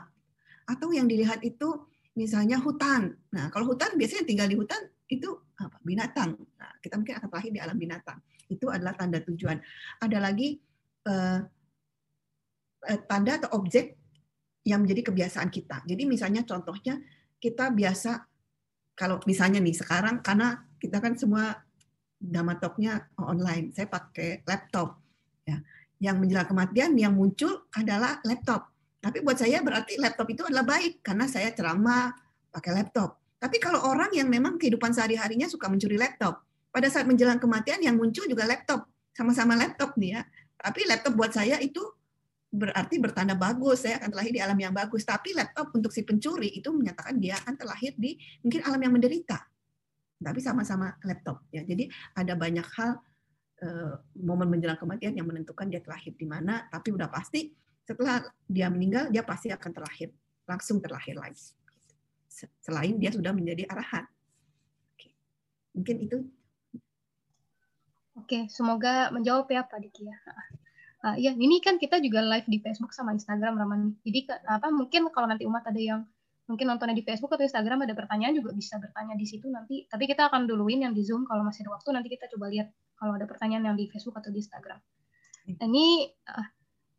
Atau yang dilihat itu misalnya hutan. Nah, kalau hutan biasanya tinggal di hutan itu apa? binatang. Nah, kita mungkin akan terlahir di alam binatang. Itu adalah tanda tujuan. Ada lagi uh, tanda atau objek yang menjadi kebiasaan kita. Jadi misalnya contohnya kita biasa kalau misalnya nih sekarang karena kita kan semua damatoknya online, saya pakai laptop. Ya, yang menjelang kematian yang muncul adalah laptop. Tapi buat saya berarti laptop itu adalah baik karena saya ceramah pakai laptop. Tapi kalau orang yang memang kehidupan sehari-harinya suka mencuri laptop, pada saat menjelang kematian yang muncul juga laptop, sama-sama laptop nih ya. Tapi laptop buat saya itu berarti bertanda bagus, saya akan terlahir di alam yang bagus. Tapi laptop untuk si pencuri itu menyatakan dia akan terlahir di mungkin alam yang menderita. Tapi sama-sama laptop ya. Jadi ada banyak hal eh, momen menjelang kematian yang menentukan dia terlahir di mana. Tapi udah pasti setelah dia meninggal dia pasti akan terlahir langsung terlahir lagi. Selain dia sudah menjadi arahan. Mungkin itu. Oke, semoga menjawab ya Pak Diki ya. Uh, ya, ini kan kita juga live di Facebook sama Instagram, Raman. Jadi apa mungkin kalau nanti umat ada yang mungkin nontonnya di Facebook atau Instagram ada pertanyaan juga bisa bertanya di situ nanti. Tapi kita akan duluin yang di Zoom kalau masih ada waktu nanti kita coba lihat kalau ada pertanyaan yang di Facebook atau di Instagram. Ini uh,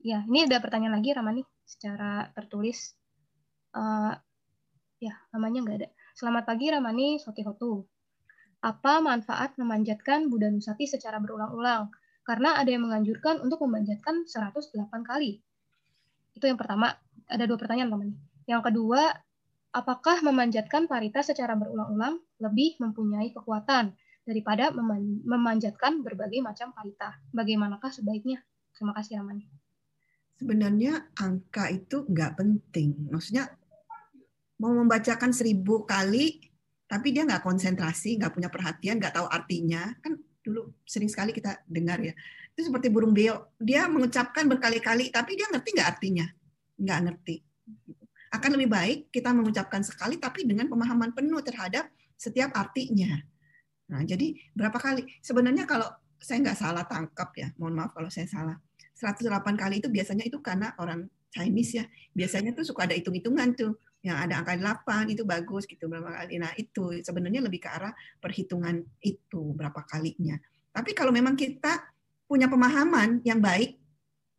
ya, ini ada pertanyaan lagi Ramani secara tertulis. Uh, ya, namanya nggak ada. Selamat pagi Ramani Sotihotu. Apa manfaat memanjatkan Buddha Nusati secara berulang-ulang? karena ada yang menganjurkan untuk memanjatkan 108 kali. Itu yang pertama. Ada dua pertanyaan, teman. Yang kedua, apakah memanjatkan parita secara berulang-ulang lebih mempunyai kekuatan daripada memanjatkan berbagai macam parita? Bagaimanakah sebaiknya? Terima kasih, Ramani. Sebenarnya angka itu nggak penting. Maksudnya mau membacakan seribu kali, tapi dia nggak konsentrasi, nggak punya perhatian, nggak tahu artinya, kan dulu sering sekali kita dengar ya. Itu seperti burung beo, dia mengucapkan berkali-kali, tapi dia ngerti nggak artinya? Nggak ngerti. Akan lebih baik kita mengucapkan sekali, tapi dengan pemahaman penuh terhadap setiap artinya. Nah, jadi berapa kali? Sebenarnya kalau saya nggak salah tangkap ya, mohon maaf kalau saya salah. 108 kali itu biasanya itu karena orang Chinese ya. Biasanya tuh suka ada hitung-hitungan tuh yang ada angka 8 itu bagus gitu berapa kali. Nah, itu sebenarnya lebih ke arah perhitungan itu berapa kalinya. Tapi kalau memang kita punya pemahaman yang baik,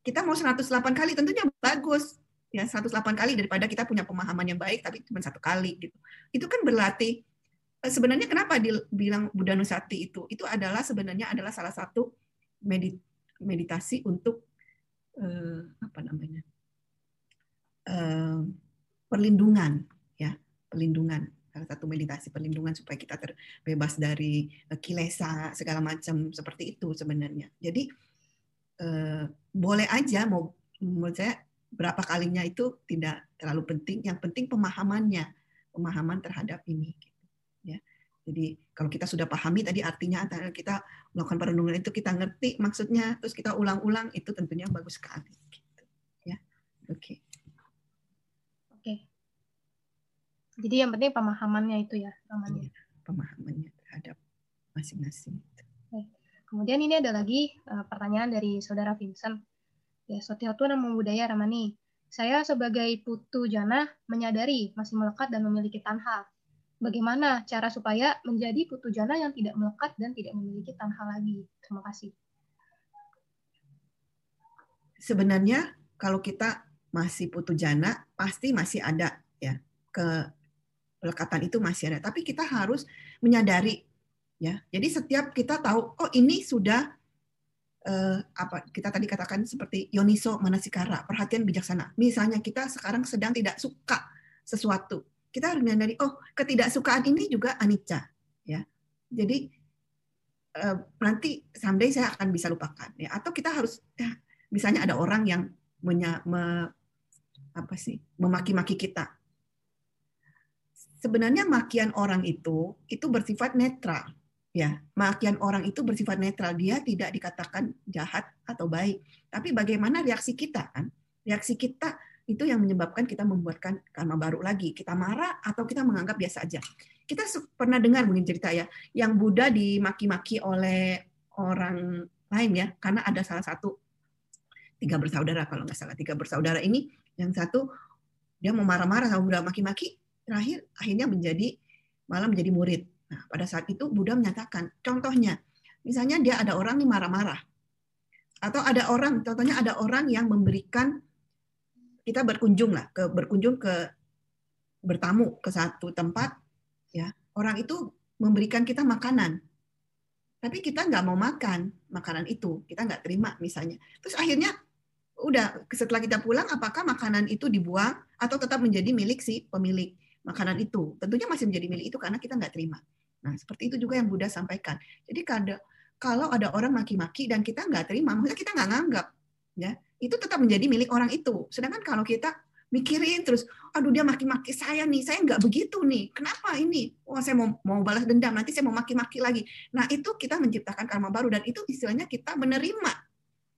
kita mau 108 kali tentunya bagus. Ya, 108 kali daripada kita punya pemahaman yang baik tapi cuma satu kali gitu. Itu kan berlatih eh, sebenarnya kenapa dibilang Buddha Nusati itu? Itu adalah sebenarnya adalah salah satu meditasi untuk eh, apa namanya? Eh, perlindungan ya perlindungan. Salah satu meditasi perlindungan supaya kita terbebas dari eh, kilesa segala macam seperti itu sebenarnya. Jadi eh, boleh aja mau menurut saya berapa kalinya itu tidak terlalu penting. Yang penting pemahamannya pemahaman terhadap ini ya. Jadi kalau kita sudah pahami tadi artinya kita melakukan perlindungan itu kita ngerti maksudnya terus kita ulang-ulang itu tentunya bagus sekali gitu, ya. Oke. okay. Jadi yang penting pemahamannya itu ya, pemahamannya. Iya, pemahamannya terhadap masing-masing. Kemudian ini ada lagi uh, pertanyaan dari saudara Vincent. Ya, Sotihotu Namo Budaya Ramani. Saya sebagai putu jana menyadari masih melekat dan memiliki tanha. Bagaimana cara supaya menjadi putu jana yang tidak melekat dan tidak memiliki tanha lagi? Terima kasih. Sebenarnya kalau kita masih putu jana, pasti masih ada ya ke pelekatan itu masih ada. Tapi kita harus menyadari ya. Jadi setiap kita tahu oh ini sudah eh, apa kita tadi katakan seperti yoniso manasikara, perhatian bijaksana. Misalnya kita sekarang sedang tidak suka sesuatu. Kita harus menyadari oh ketidaksukaan ini juga anicca ya. Jadi eh, nanti someday saya akan bisa lupakan ya atau kita harus ya, misalnya ada orang yang menya, me, apa sih memaki-maki kita sebenarnya makian orang itu itu bersifat netral. ya. Makian orang itu bersifat netral dia tidak dikatakan jahat atau baik. Tapi bagaimana reaksi kita kan? Reaksi kita itu yang menyebabkan kita membuatkan karma baru lagi. Kita marah atau kita menganggap biasa aja. Kita pernah dengar mungkin cerita ya yang Buddha dimaki-maki oleh orang lain ya karena ada salah satu tiga bersaudara kalau nggak salah. Tiga bersaudara ini yang satu dia mau marah-marah sama Buddha maki-maki terakhir akhirnya menjadi malah menjadi murid. Nah, pada saat itu Buddha menyatakan, contohnya, misalnya dia ada orang nih marah-marah, atau ada orang, contohnya ada orang yang memberikan kita berkunjung lah, ke berkunjung ke bertamu ke satu tempat, ya. Orang itu memberikan kita makanan, tapi kita nggak mau makan makanan itu, kita nggak terima misalnya. Terus akhirnya udah setelah kita pulang, apakah makanan itu dibuang atau tetap menjadi milik si pemilik makanan itu? Tentunya masih menjadi milik itu karena kita nggak terima. Nah, seperti itu juga yang Buddha sampaikan. Jadi kalau ada orang maki-maki dan kita nggak terima, maksudnya kita nggak nganggap, ya itu tetap menjadi milik orang itu. Sedangkan kalau kita mikirin terus, aduh dia maki-maki saya nih, saya nggak begitu nih, kenapa ini? Wah saya mau mau balas dendam, nanti saya mau maki-maki lagi. Nah itu kita menciptakan karma baru dan itu istilahnya kita menerima,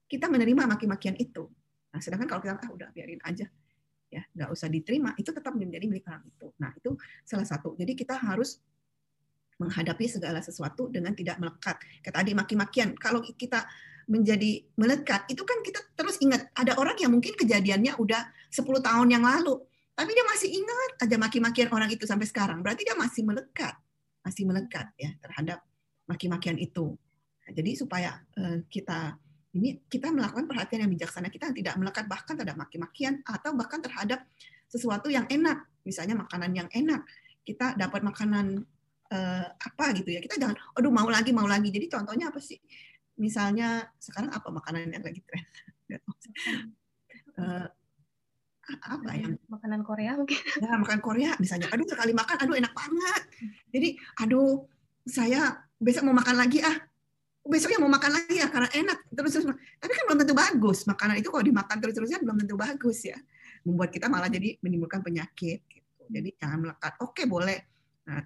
kita menerima maki-makian itu. Nah sedangkan kalau kita ah udah biarin aja, ya nggak usah diterima, itu tetap menjadi milik orang itu. Nah itu salah satu. Jadi kita harus menghadapi segala sesuatu dengan tidak melekat. Kayak tadi maki-makian, kalau kita menjadi melekat, itu kan kita terus ingat ada orang yang mungkin kejadiannya udah 10 tahun yang lalu, tapi dia masih ingat aja maki-makian orang itu sampai sekarang. Berarti dia masih melekat, masih melekat ya terhadap maki-makian itu. Nah, jadi supaya uh, kita ini kita melakukan perhatian yang bijaksana. Kita tidak melekat bahkan terhadap maki-makian atau bahkan terhadap sesuatu yang enak, misalnya makanan yang enak. Kita dapat makanan uh, apa gitu ya. Kita jangan aduh mau lagi mau lagi. Jadi contohnya apa sih? Misalnya sekarang apa makanan yang lagi tren uh, apa yang makanan Korea mungkin. Ya makan Korea misalnya. Aduh sekali makan. Aduh enak banget. Jadi aduh saya besok mau makan lagi ah besoknya mau makan lagi ya karena enak terus terus. Tapi kan belum tentu bagus makanan itu kalau dimakan terus terusnya belum tentu bagus ya. Membuat kita malah jadi menimbulkan penyakit gitu. Jadi jangan melekat. Oke boleh. Nah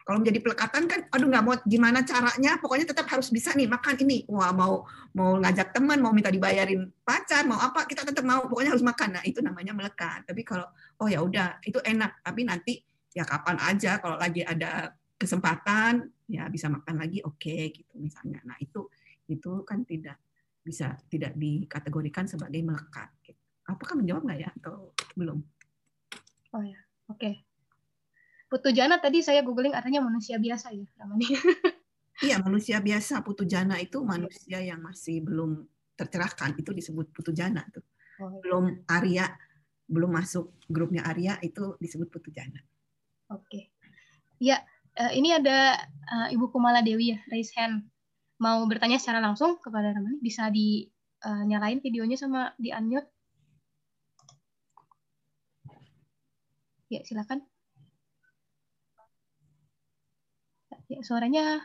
kalau menjadi pelekatan kan, aduh nggak mau gimana caranya, pokoknya tetap harus bisa nih makan ini. Wah mau mau ngajak teman, mau minta dibayarin pacar, mau apa kita tetap mau, pokoknya harus makan. Nah itu namanya melekat. Tapi kalau oh ya udah itu enak, tapi nanti ya kapan aja kalau lagi ada kesempatan ya bisa makan lagi oke okay, gitu misalnya. Nah itu itu kan tidak bisa tidak dikategorikan sebagai melekat. Gitu. Apakah menjawab nggak ya atau belum? Oh ya, oke. Okay. Putu Jana tadi saya googling artinya manusia biasa ya, Ramani. iya, manusia biasa. Putu Jana itu manusia yang masih belum tercerahkan. Itu disebut Putu Jana tuh. Oh, iya. Belum Arya, belum masuk grupnya Arya itu disebut Putu Jana. Oke. Ya, ini ada uh, Ibu Kumala Dewi ya, raise hand. Mau bertanya secara langsung kepada Ramani, bisa dinyalain uh, videonya sama di unmute. Ya, silakan. Ya, suaranya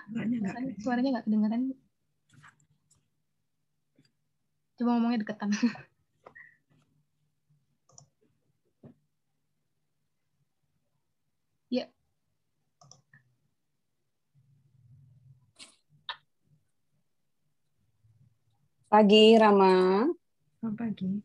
suaranya nggak kedengaran. Coba ngomongnya deketan. ya. Pagi, Rama. Selamat pagi.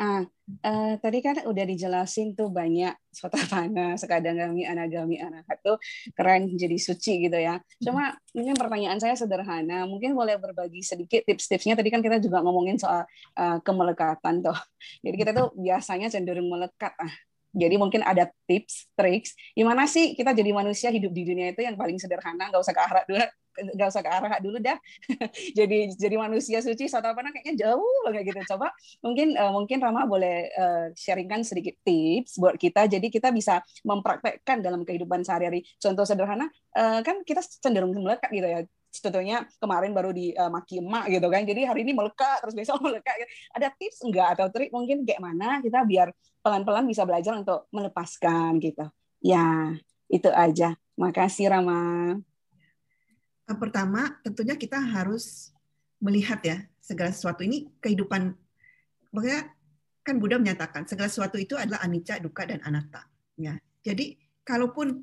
Ah, uh, tadi kan udah dijelasin tuh banyak sotapana, sekadangami, anagami, anak tuh keren jadi suci gitu ya. Cuma mungkin pertanyaan saya sederhana, mungkin boleh berbagi sedikit tips-tipsnya. Tadi kan kita juga ngomongin soal uh, kemelekatan tuh. Jadi kita tuh biasanya cenderung melekat ah jadi mungkin ada tips, triks, gimana sih kita jadi manusia hidup di dunia itu yang paling sederhana, nggak usah ke arah dulu, nggak usah ke arah dulu dah. jadi jadi manusia suci atau apa kayaknya jauh banget gitu. Coba mungkin uh, mungkin Rama boleh uh, sharingkan sedikit tips buat kita, jadi kita bisa mempraktekkan dalam kehidupan sehari-hari. Contoh sederhana, uh, kan kita cenderung melekat gitu ya sebetulnya kemarin baru di uh, maki emak gitu kan jadi hari ini melekat terus besok melekat ada tips enggak atau trik mungkin kayak mana kita biar pelan-pelan bisa belajar untuk melepaskan gitu ya itu aja makasih Rama pertama tentunya kita harus melihat ya segala sesuatu ini kehidupan makanya kan Buddha menyatakan segala sesuatu itu adalah anicca, dukkha dan anatta ya jadi kalaupun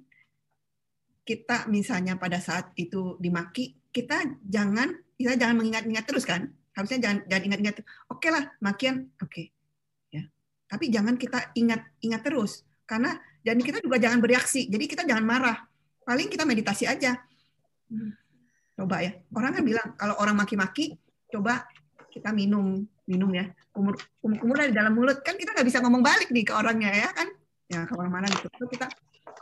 kita misalnya pada saat itu dimaki, kita jangan kita jangan mengingat-ingat terus kan? Harusnya jangan jangan ingat-ingat. Oke okay lah, makian, oke. Okay. Ya. Tapi jangan kita ingat-ingat terus karena dan kita juga jangan bereaksi. Jadi kita jangan marah. Paling kita meditasi aja. Hmm. Coba ya. Orang kan bilang kalau orang maki-maki, coba kita minum minum ya. Kumur kumur dari dalam mulut. Kan kita nggak bisa ngomong balik nih ke orangnya ya kan? Ya ke orang mana gitu. Terus kita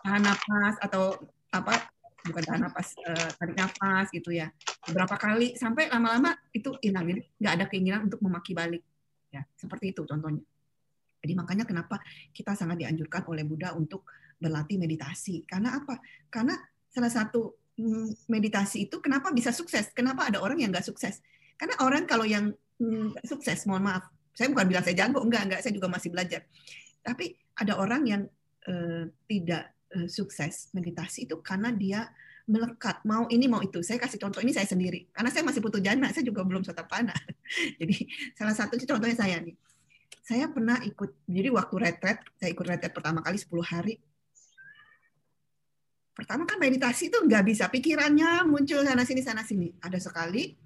tahan nafas atau apa bukan tahan nafas uh, tarik nafas gitu ya. Beberapa kali sampai lama-lama itu hilang. Nggak ada keinginan untuk memaki balik. Ya seperti itu contohnya. Jadi makanya kenapa kita sangat dianjurkan oleh Buddha untuk berlatih meditasi. Karena apa? Karena salah satu meditasi itu kenapa bisa sukses? Kenapa ada orang yang nggak sukses? Karena orang kalau yang mm, sukses mohon maaf saya bukan bilang saya jago enggak enggak saya juga masih belajar. Tapi ada orang yang uh, tidak uh, sukses meditasi itu karena dia melekat. Mau ini mau itu. Saya kasih contoh ini saya sendiri. Karena saya masih butuh jana saya juga belum sotapana jadi salah satu contohnya saya nih. Saya pernah ikut jadi waktu retret saya ikut retret pertama kali 10 hari pertama kan meditasi itu nggak bisa pikirannya muncul sana sini sana sini ada sekali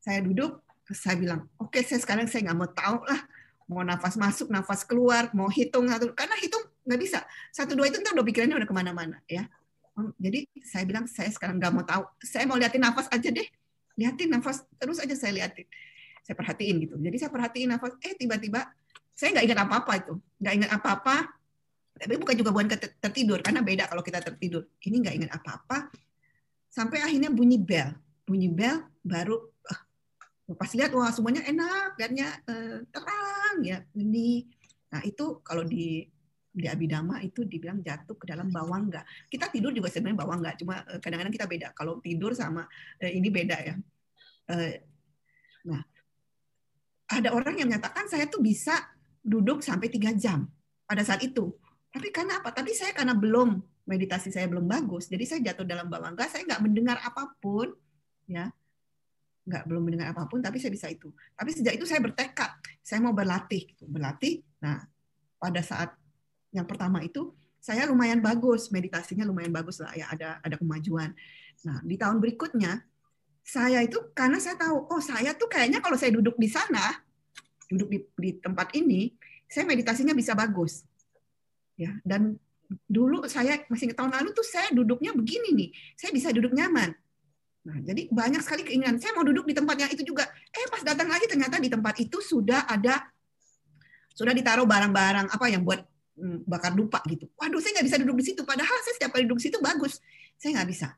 saya duduk saya bilang oke okay, saya sekarang saya nggak mau tahu lah mau nafas masuk, nafas keluar, mau hitung satu, karena hitung nggak bisa. Satu dua itu ntar udah pikirannya udah ke mana-mana, ya. Jadi saya bilang saya sekarang nggak mau tahu, saya mau liatin nafas aja deh, liatin nafas terus aja saya liatin, saya perhatiin gitu. Jadi saya perhatiin nafas, eh tiba-tiba saya nggak ingat apa-apa itu, nggak ingat apa-apa. Tapi bukan juga bukan tertidur, karena beda kalau kita tertidur. Ini nggak ingat apa-apa. Sampai akhirnya bunyi bel, bunyi bel, baru pas lihat wah semuanya enak lihatnya eh, terang ya ini. Nah itu kalau di di abidama itu dibilang jatuh ke dalam bawang enggak kita tidur juga sebenarnya bawang enggak cuma eh, kadang-kadang kita beda. Kalau tidur sama eh, ini beda ya. Eh, nah ada orang yang menyatakan saya tuh bisa duduk sampai tiga jam pada saat itu tapi karena apa? Tapi saya karena belum meditasi saya belum bagus jadi saya jatuh dalam bawang enggak saya nggak mendengar apa pun ya. Nggak belum mendengar apa pun tapi saya bisa itu. Tapi sejak itu saya bertekad saya mau berlatih gitu. berlatih. Nah pada saat yang pertama itu saya lumayan bagus meditasinya lumayan bagus lah ya ada ada kemajuan. Nah di tahun berikutnya saya itu karena saya tahu oh saya tuh kayaknya kalau saya duduk di sana duduk di, di tempat ini saya meditasinya bisa bagus ya dan dulu saya masih tahun lalu tuh saya duduknya begini nih saya bisa duduk nyaman Nah, jadi banyak sekali keinginan. Saya mau duduk di tempat yang itu juga. Eh, pas datang lagi ternyata di tempat itu sudah ada sudah ditaruh barang-barang apa yang buat hmm, bakar dupa gitu. Waduh, saya nggak bisa duduk di situ. Padahal saya setiap kali duduk di situ bagus. Saya nggak bisa.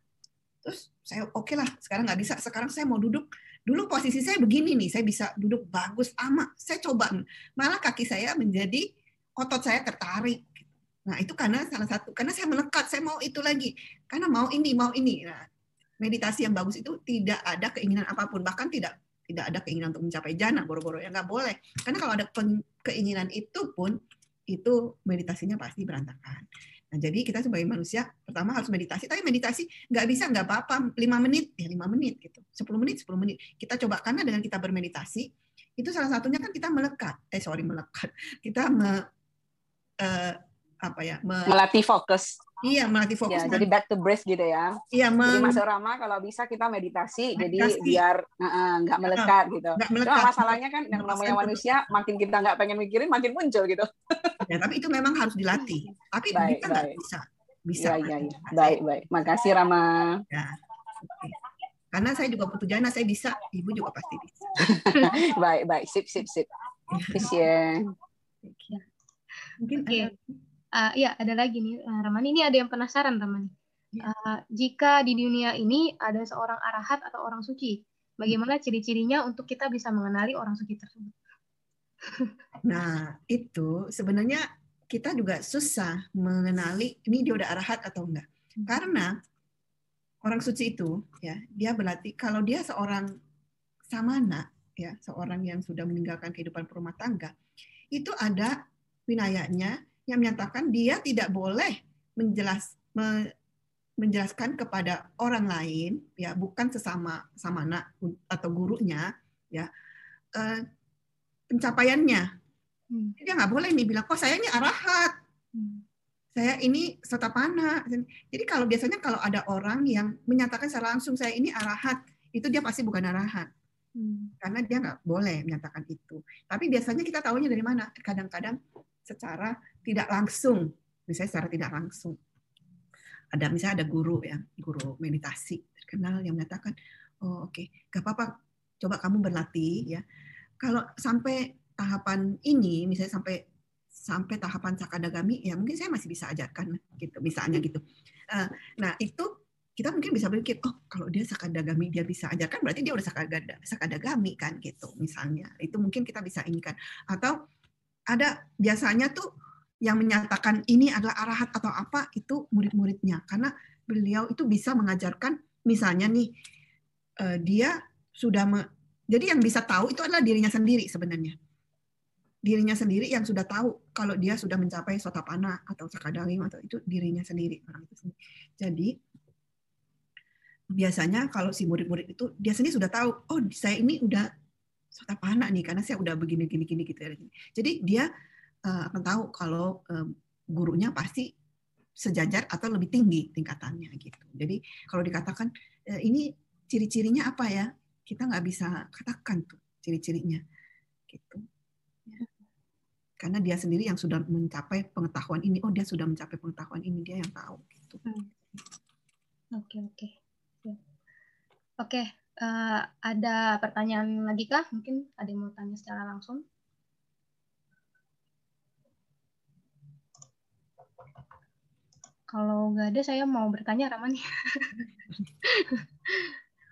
Terus saya oke okay lah, sekarang nggak bisa. Sekarang saya mau duduk. Dulu posisi saya begini nih, saya bisa duduk bagus ama. Saya coba, malah kaki saya menjadi otot saya tertarik. Nah itu karena salah satu, karena saya melekat, saya mau itu lagi, karena mau ini, mau ini. Nah meditasi yang bagus itu tidak ada keinginan apa pun. Bahkan tidak tidak ada keinginan untuk mencapai jana boro-boro. Ya nggak boleh. Karena kalau ada keinginan itu pun itu meditasinya pasti berantakan. Nah jadi kita sebagai manusia pertama harus meditasi. Tapi meditasi nggak bisa nggak apa-apa. Lima menit ya lima menit gitu. Sepuluh menit sepuluh menit. Kita coba karena dengan kita bermeditasi itu salah satunya kan kita melekat. Eh sorry melekat. Kita me, uh, apa ya me, melatih fokus Iya, melatih fokus. Ya, jadi back to breath gitu ya. Iya. Jadi Mas Rama kalau bisa kita meditasi, meditasi. jadi biar nggak uh, melekat uh, gitu. Gak melekat. Cuma masalahnya kan yang namanya manusia, makin kita nggak pengen mikirin, makin muncul gitu. Ya, tapi itu memang harus dilatih. Tapi baik, kita nggak bisa. Bisa. Ya, ya, ya. Baik, baik. Makasih Rama. Ya. Okay. Karena saya juga butuh jana, saya bisa. Ibu juga pasti bisa. baik, baik. Sip, sip, sip. Terima Mungkin okay uh, ya ada lagi nih uh, Ramani ini ada yang penasaran Ramani. Uh, jika di dunia ini ada seorang arahat atau orang suci, bagaimana ciri-cirinya untuk kita bisa mengenali orang suci tersebut? Nah, itu sebenarnya kita juga susah mengenali ini dia udah arahat atau enggak. Hmm. Karena orang suci itu ya, dia berarti kalau dia seorang samana ya, seorang yang sudah meninggalkan kehidupan rumah tangga, itu ada winayanya yang menyatakan dia tidak boleh menjelas, me, menjelaskan kepada orang lain ya bukan sesama sama anak atau gurunya ya eh, pencapaiannya hmm. dia nggak boleh nih bilang kok saya ini arahat hmm. saya ini sotapana. Jadi kalau biasanya kalau ada orang yang menyatakan secara langsung saya ini arahat, itu dia pasti bukan arahat. Hmm. Karena dia nggak boleh menyatakan itu. Tapi biasanya kita tahunya dari mana? Kadang-kadang secara tidak langsung, misalnya secara tidak langsung. Ada misalnya ada guru ya, guru meditasi terkenal yang menyatakan, oh oke, okay, gak apa-apa, coba kamu berlatih ya. Kalau sampai tahapan ini, misalnya sampai sampai tahapan sakadagami, ya mungkin saya masih bisa ajarkan gitu, misalnya gitu. Eh, nah itu kita mungkin bisa berpikir, oh kalau dia sakadagami dia bisa ajarkan, berarti dia udah sakadagami kan gitu, misalnya. Itu mungkin kita bisa inikan. Atau ada biasanya tuh yang menyatakan ini adalah arahat atau apa itu murid-muridnya. Karena beliau itu bisa mengajarkan misalnya nih eh, dia sudah me, jadi yang bisa tahu itu adalah dirinya sendiri sebenarnya. Dirinya sendiri yang sudah tahu kalau dia sudah mencapai sotapana atau sakadagami atau itu dirinya sendiri orang itu sendiri. Jadi biasanya kalau si murid-murid itu dia sendiri sudah tahu, oh saya ini udah sotapana nih karena saya udah begini gini gini gitu ya. Jadi dia uh, akan tahu kalau uh, gurunya pasti sejajar atau lebih tinggi tingkatannya gitu. Jadi kalau dikatakan uh, ini ciri-cirinya apa ya, kita nggak bisa katakan tuh ciri-cirinya gitu. Ya. Karena dia sendiri yang sudah mencapai pengetahuan ini, oh dia sudah mencapai pengetahuan ini dia yang tahu gitu. Hmm. Oke oke. Oke, uh, ada pertanyaan lagi kah? Mungkin ada yang mau tanya secara langsung? Kalau nggak ada, saya mau bertanya, Ramani.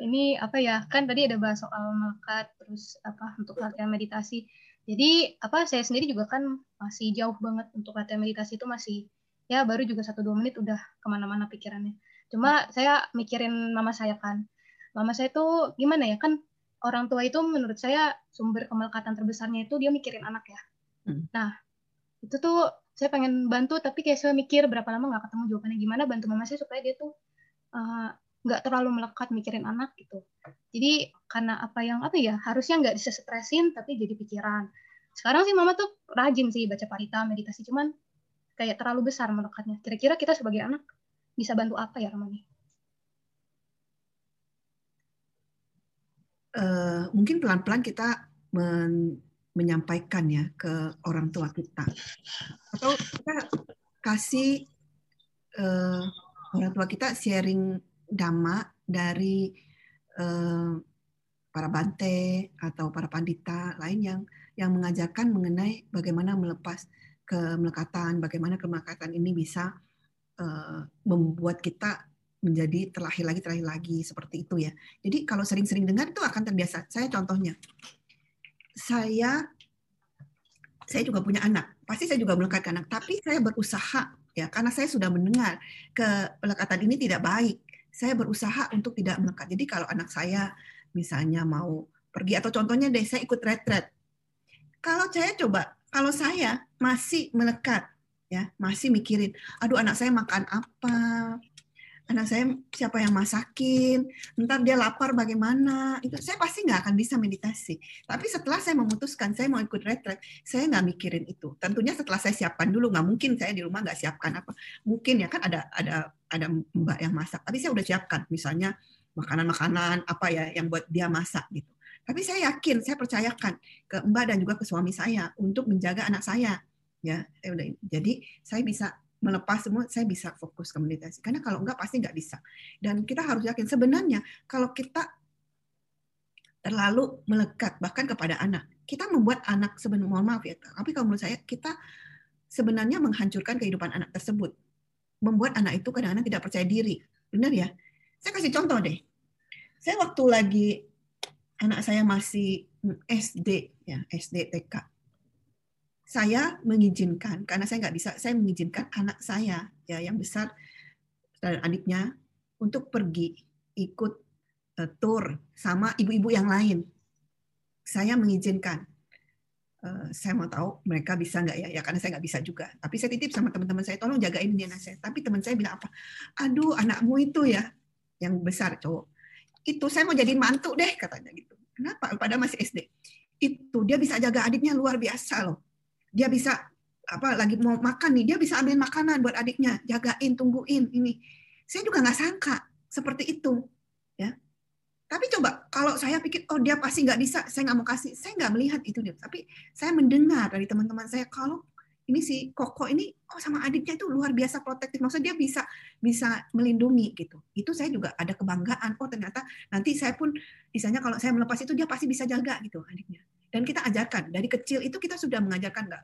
Ini apa ya? Kan tadi ada bahas soal melekat, terus apa untuk latihan meditasi. Jadi apa? Saya sendiri juga kan masih jauh banget untuk latihan meditasi itu masih ya baru juga satu dua menit udah ke mana-mana pikirannya. Cuma saya mikirin mama saya kan mama saya tuh gimana ya kan orang tua itu menurut saya sumber kemelekatan terbesarnya itu dia mikirin anak ya. Hmm. Nah itu tuh saya pengen bantu tapi kayak saya mikir berapa lama nggak ketemu jawabannya gimana bantu mama saya supaya dia tuh eh, nggak uh, terlalu melekat mikirin anak gitu. Jadi karena apa yang apa ya harusnya nggak disetresin tapi jadi pikiran. Sekarang sih mama tuh rajin sih baca parita meditasi cuman kayak terlalu besar melekatnya. Kira-kira kita sebagai anak bisa bantu apa ya Ramani? Uh, mungkin pelan-pelan kita men menyampaikan ya ke orang tua kita. Atau kita kasih uh, orang tua kita sharing dhamma dari uh, para bante atau para pandita lain yang yang mengajarkan mengenai bagaimana melepas kemelekatan, bagaimana kemelekatan ini bisa uh, membuat kita menjadi terlahir lagi terlahir lagi seperti itu ya. Jadi kalau sering-sering dengar itu akan terbiasa. Saya contohnya, saya saya juga punya anak. Pasti saya juga melekat anak, tapi saya berusaha ya karena saya sudah mendengar kelekatan ini tidak baik. Saya berusaha untuk tidak melekat. Jadi kalau anak saya misalnya mau pergi atau contohnya deh saya ikut retret. Kalau saya coba, kalau saya masih melekat ya, masih mikirin, aduh anak saya makan apa, anak saya siapa yang masakin, ntar dia lapar bagaimana, itu saya pasti nggak akan bisa meditasi. Tapi setelah saya memutuskan saya mau ikut retret, saya nggak mikirin itu. Tentunya setelah saya siapkan dulu, nggak mungkin saya di rumah nggak siapkan apa. Mungkin ya kan ada ada ada mbak yang masak, tapi saya udah siapkan, misalnya makanan-makanan apa ya yang buat dia masak gitu. Tapi saya yakin, saya percayakan ke mbak dan juga ke suami saya untuk menjaga anak saya. Ya, saya udah. Jadi saya bisa melepas semua, saya bisa fokus ke meditasi. Karena kalau enggak pasti enggak bisa. Dan kita harus yakin sebenarnya kalau kita terlalu melekat bahkan kepada anak, kita membuat anak sebenarnya mohon maaf ya, tapi kalau menurut saya kita sebenarnya menghancurkan kehidupan anak tersebut. Membuat anak itu kadang-kadang tidak percaya diri. Benar ya? Saya kasih contoh deh. Saya waktu lagi anak saya masih SD ya, SD TK saya mengizinkan karena saya nggak bisa saya mengizinkan anak saya ya yang besar dan adiknya untuk pergi ikut uh, tour sama ibu-ibu yang lain. Saya mengizinkan. Uh, saya mau tahu mereka bisa nggak ya? Ya karena saya nggak bisa juga. Tapi saya titip sama teman-teman saya tolong jagain anak saya. Tapi teman saya bilang apa? Aduh anakmu itu ya yang besar cowok. Itu saya mau jadi mantu deh katanya gitu. Kenapa? Pada masih SD itu dia bisa jaga adiknya luar biasa loh dia bisa apa lagi mau makan nih dia bisa ambil makanan buat adiknya jagain tungguin ini. Saya juga nggak sangka seperti itu ya. Tapi coba kalau saya pikir oh dia pasti nggak bisa saya nggak mau kasih saya nggak melihat itu dia. Tapi saya mendengar dari teman-teman saya kalau ini si Koko ini oh sama adiknya itu luar biasa protektif. Maksudnya dia bisa bisa melindungi gitu. Itu saya juga ada kebanggaan oh ternyata nanti saya pun misalnya kalau saya melepas itu dia pasti bisa jaga gitu adiknya dan kita ajarkan. Dari kecil itu kita sudah mengajarkan nggak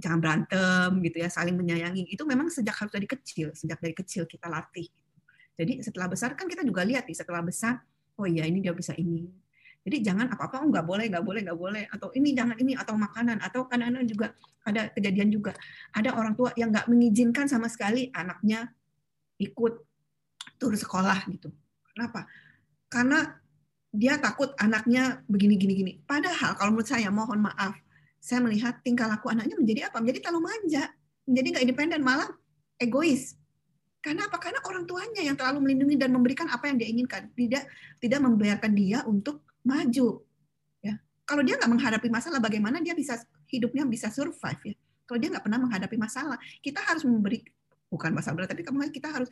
jangan berantem gitu ya saling menyayangi. Itu memang sejak harus dari kecil sejak dari kecil kita latih jadi setelah besar kan kita juga lihat nih setelah besar oh iya ini dia bisa ini. Jadi jangan apa-apa oh nggak boleh, nggak boleh, nggak boleh, atau ini jangan ini atau makanan. Atau kadang-kadang juga ada kejadian juga. Ada orang tua yang nggak mengizinkan sama sekali anaknya ikut tur sekolah gitu. Kenapa? Karena dia takut anaknya begini gini gini. Padahal kalau menurut saya mohon maaf, saya melihat tingkah laku anaknya menjadi apa? Menjadi terlalu manja, menjadi nggak independen, malah egois. Karena apa? Karena orang tuanya yang terlalu melindungi dan memberikan apa yang dia inginkan, tidak tidak membiarkan dia untuk maju. Ya, kalau dia nggak menghadapi masalah, bagaimana dia bisa hidupnya bisa survive ya? Kalau dia nggak pernah menghadapi masalah, kita harus memberi bukan masalah berat, tapi kita harus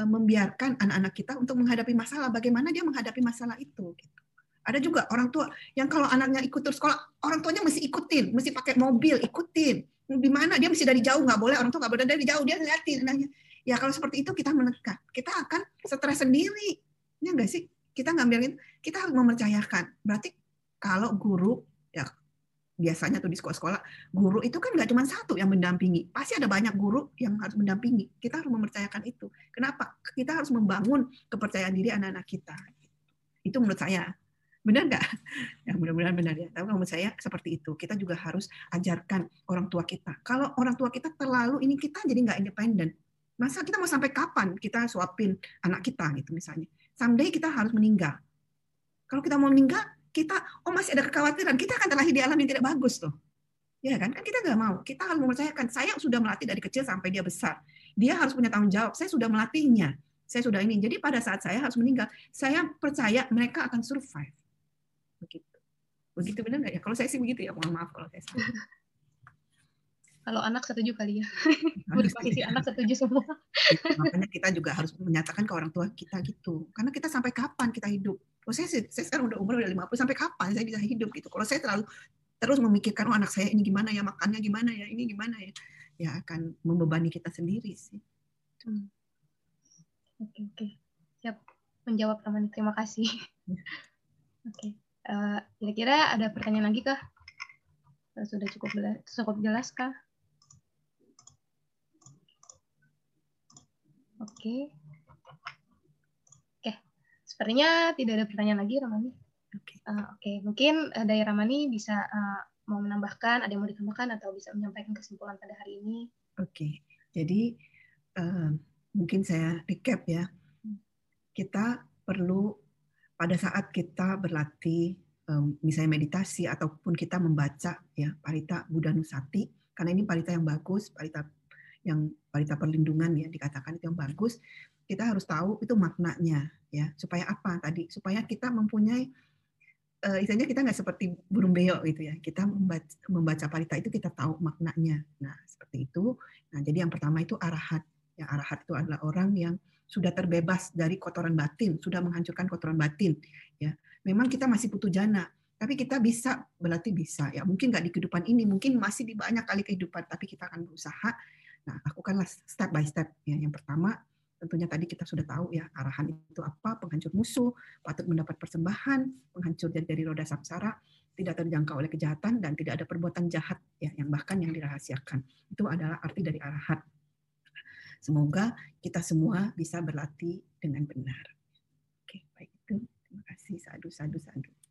membiarkan anak-anak kita untuk menghadapi masalah. Bagaimana dia menghadapi masalah itu? Gitu. Ada juga orang tua yang kalau anaknya ikut terus sekolah, orang tuanya mesti ikutin, mesti pakai mobil, ikutin. Di mana dia mesti dari jauh nggak boleh, orang tua nggak boleh dari jauh dia liatin anaknya. Ya kalau seperti itu kita menekan, kita akan stres sendiri, ya nggak sih? kita ngambilin kita harus mempercayakan berarti kalau guru ya biasanya tuh di sekolah-sekolah guru itu kan nggak cuma satu yang mendampingi. Pasti ada banyak guru yang harus mendampingi. Kita harus mempercayakan itu. Kenapa? Kita harus membangun kepercayaan diri anak-anak kita. Itu menurut saya. Benar nggak? Ya mudah-mudahan benar ya. Tapi menurut saya seperti itu. Kita juga harus ajarkan orang tua kita. Kalau orang tua kita terlalu ini kita jadi nggak independen. Masa kita mau sampai kapan kita suapin anak kita gitu misalnya? Someday kita harus meninggal. Kalau kita mau meninggal, kita oh masih ada kekhawatiran, kita akan terlahir di alam yang tidak bagus tuh. Ya kan? Kan kita nggak mau. Kita harus mempercayakan saya sudah melatih dari kecil sampai dia besar. Dia harus punya tanggung jawab. Saya sudah melatihnya. Saya sudah ini. Jadi pada saat saya harus meninggal, saya percaya mereka akan survive. Begitu. Begitu benar nggak ya? Kalau saya sih begitu ya. Mohon maaf kalau saya salah. Kalau anak setuju kali ya. Posisi anak setuju semua. Makanya kita juga harus menyatakan ke orang tua kita gitu. Karena kita sampai kapan kita hidup? Kalau saya, saya sekarang udah umur udah 50, sampai kapan saya bisa hidup gitu. Kalau saya terlalu terus memikirkan oh anak saya ini gimana ya, makannya gimana ya, ini gimana ya. Ya akan membebani kita sendiri sih. Hmm. Oke, oke. Siap menjawab teman. Terima kasih. Ya. Oke. Uh, kira-kira ada pertanyaan lagi kah? Sudah cukup cukup jelas kah? Oke. Oke. Sepertinya tidak ada pertanyaan lagi, Ramani. Oke. Uh, Oke, mungkin uh, dari Ramani bisa uh, mau menambahkan, ada yang mau ditambahkan atau bisa menyampaikan kesimpulan pada hari ini. Oke. Jadi uh, mungkin saya recap ya. Hmm. Kita perlu pada saat kita berlatih um, misalnya meditasi ataupun kita membaca ya Parita Buddha Nusati karena ini parita yang bagus, parita yang parita perlindungan ya dikatakan itu yang bagus kita harus tahu itu maknanya ya supaya apa tadi? Supaya kita mempunyai uh, istilahnya kita nggak seperti burung beo gitu ya. Kita membaca, membaca parita itu kita tahu maknanya. Nah seperti itu. Nah jadi yang pertama itu arahat. Ya arahat itu adalah orang yang sudah terbebas dari kotoran batin sudah menghancurkan kotoran batin ya. Memang kita masih butuh jana tapi kita bisa berarti bisa. Ya mungkin nggak di kehidupan ini mungkin masih di banyak kali kehidupan tapi kita akan berusaha. Nah, lakukanlah step by step. Ya, yang pertama, tentunya tadi kita sudah tahu ya arahan itu apa, penghancur musuh, patut mendapat persembahan, penghancur dari, roda samsara, tidak terjangkau oleh kejahatan dan tidak ada perbuatan jahat ya yang bahkan yang dirahasiakan. Itu adalah arti dari arahat. Semoga kita semua bisa berlatih dengan benar. Oke, baik itu. Terima kasih. Sadu, sadu, sadu.